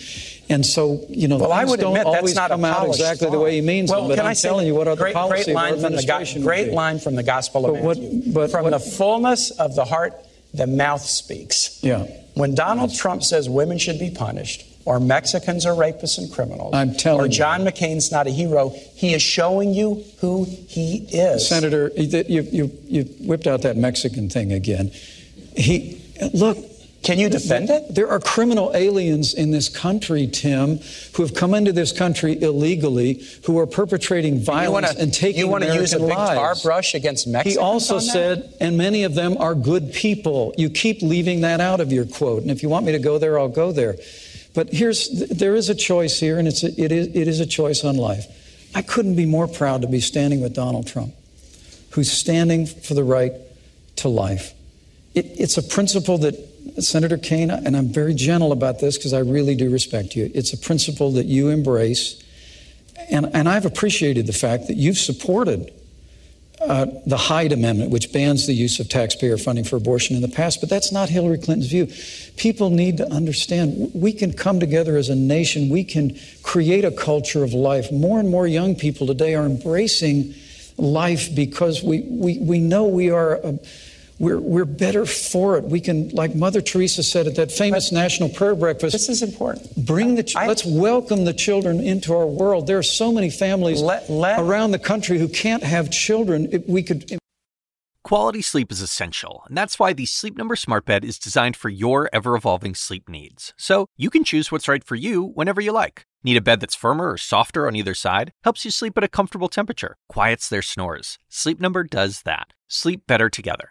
Speaker 4: And so, you know,
Speaker 5: well, I would
Speaker 4: don't
Speaker 5: admit
Speaker 4: always
Speaker 5: that's not
Speaker 4: come out exactly the way he means
Speaker 5: well,
Speaker 4: them, but
Speaker 5: can
Speaker 4: I'm
Speaker 5: I
Speaker 4: telling you what other
Speaker 5: great,
Speaker 4: policy
Speaker 5: great line from the go- great line from the Gospel of
Speaker 4: But what-
Speaker 5: Matthew.
Speaker 4: but
Speaker 5: from
Speaker 4: what-
Speaker 5: the fullness of the heart, the mouth speaks.
Speaker 4: Yeah.
Speaker 5: When Donald Trump says women should be punished, or Mexicans are rapists and criminals,
Speaker 4: I'm telling
Speaker 5: or
Speaker 4: you.
Speaker 5: John McCain's not a hero, he is showing you who he is.
Speaker 4: Senator, you, you, you whipped out that Mexican thing again. He look.
Speaker 5: Can you defend it?
Speaker 4: There are criminal aliens in this country, Tim, who have come into this country illegally, who are perpetrating violence
Speaker 5: you wanna,
Speaker 4: and taking
Speaker 5: you wanna use a big tar brush against Mexicans
Speaker 4: He also said, and many of them are good people. You keep leaving that out of your quote. And if you want me to go there, I'll go there. But here's there is a choice here, and it's a, it is it is a choice on life. I couldn't be more proud to be standing with Donald Trump, who's standing for the right to life. It, it's a principle that Senator Kaine, and I'm very gentle about this because I really do respect you. It's a principle that you embrace, and and I've appreciated the fact that you've supported uh, the Hyde Amendment, which bans the use of taxpayer funding for abortion in the past, but that's not Hillary Clinton's view. People need to understand we can come together as a nation, we can create a culture of life. More and more young people today are embracing life because we, we, we know we are. A, we're, we're better for it. We can, like Mother Teresa said at that famous National Prayer Breakfast,
Speaker 5: This is important.
Speaker 4: Bring the ch-
Speaker 5: I-
Speaker 4: let's welcome the children into our world. There are so many families
Speaker 5: Let- let-
Speaker 4: around the country who can't have children. If we could
Speaker 6: Quality sleep is essential, and that's why the Sleep Number Smart Bed is designed for your ever evolving sleep needs. So you can choose what's right for you whenever you like. Need a bed that's firmer or softer on either side? Helps you sleep at a comfortable temperature, quiets their snores. Sleep Number does that. Sleep better together.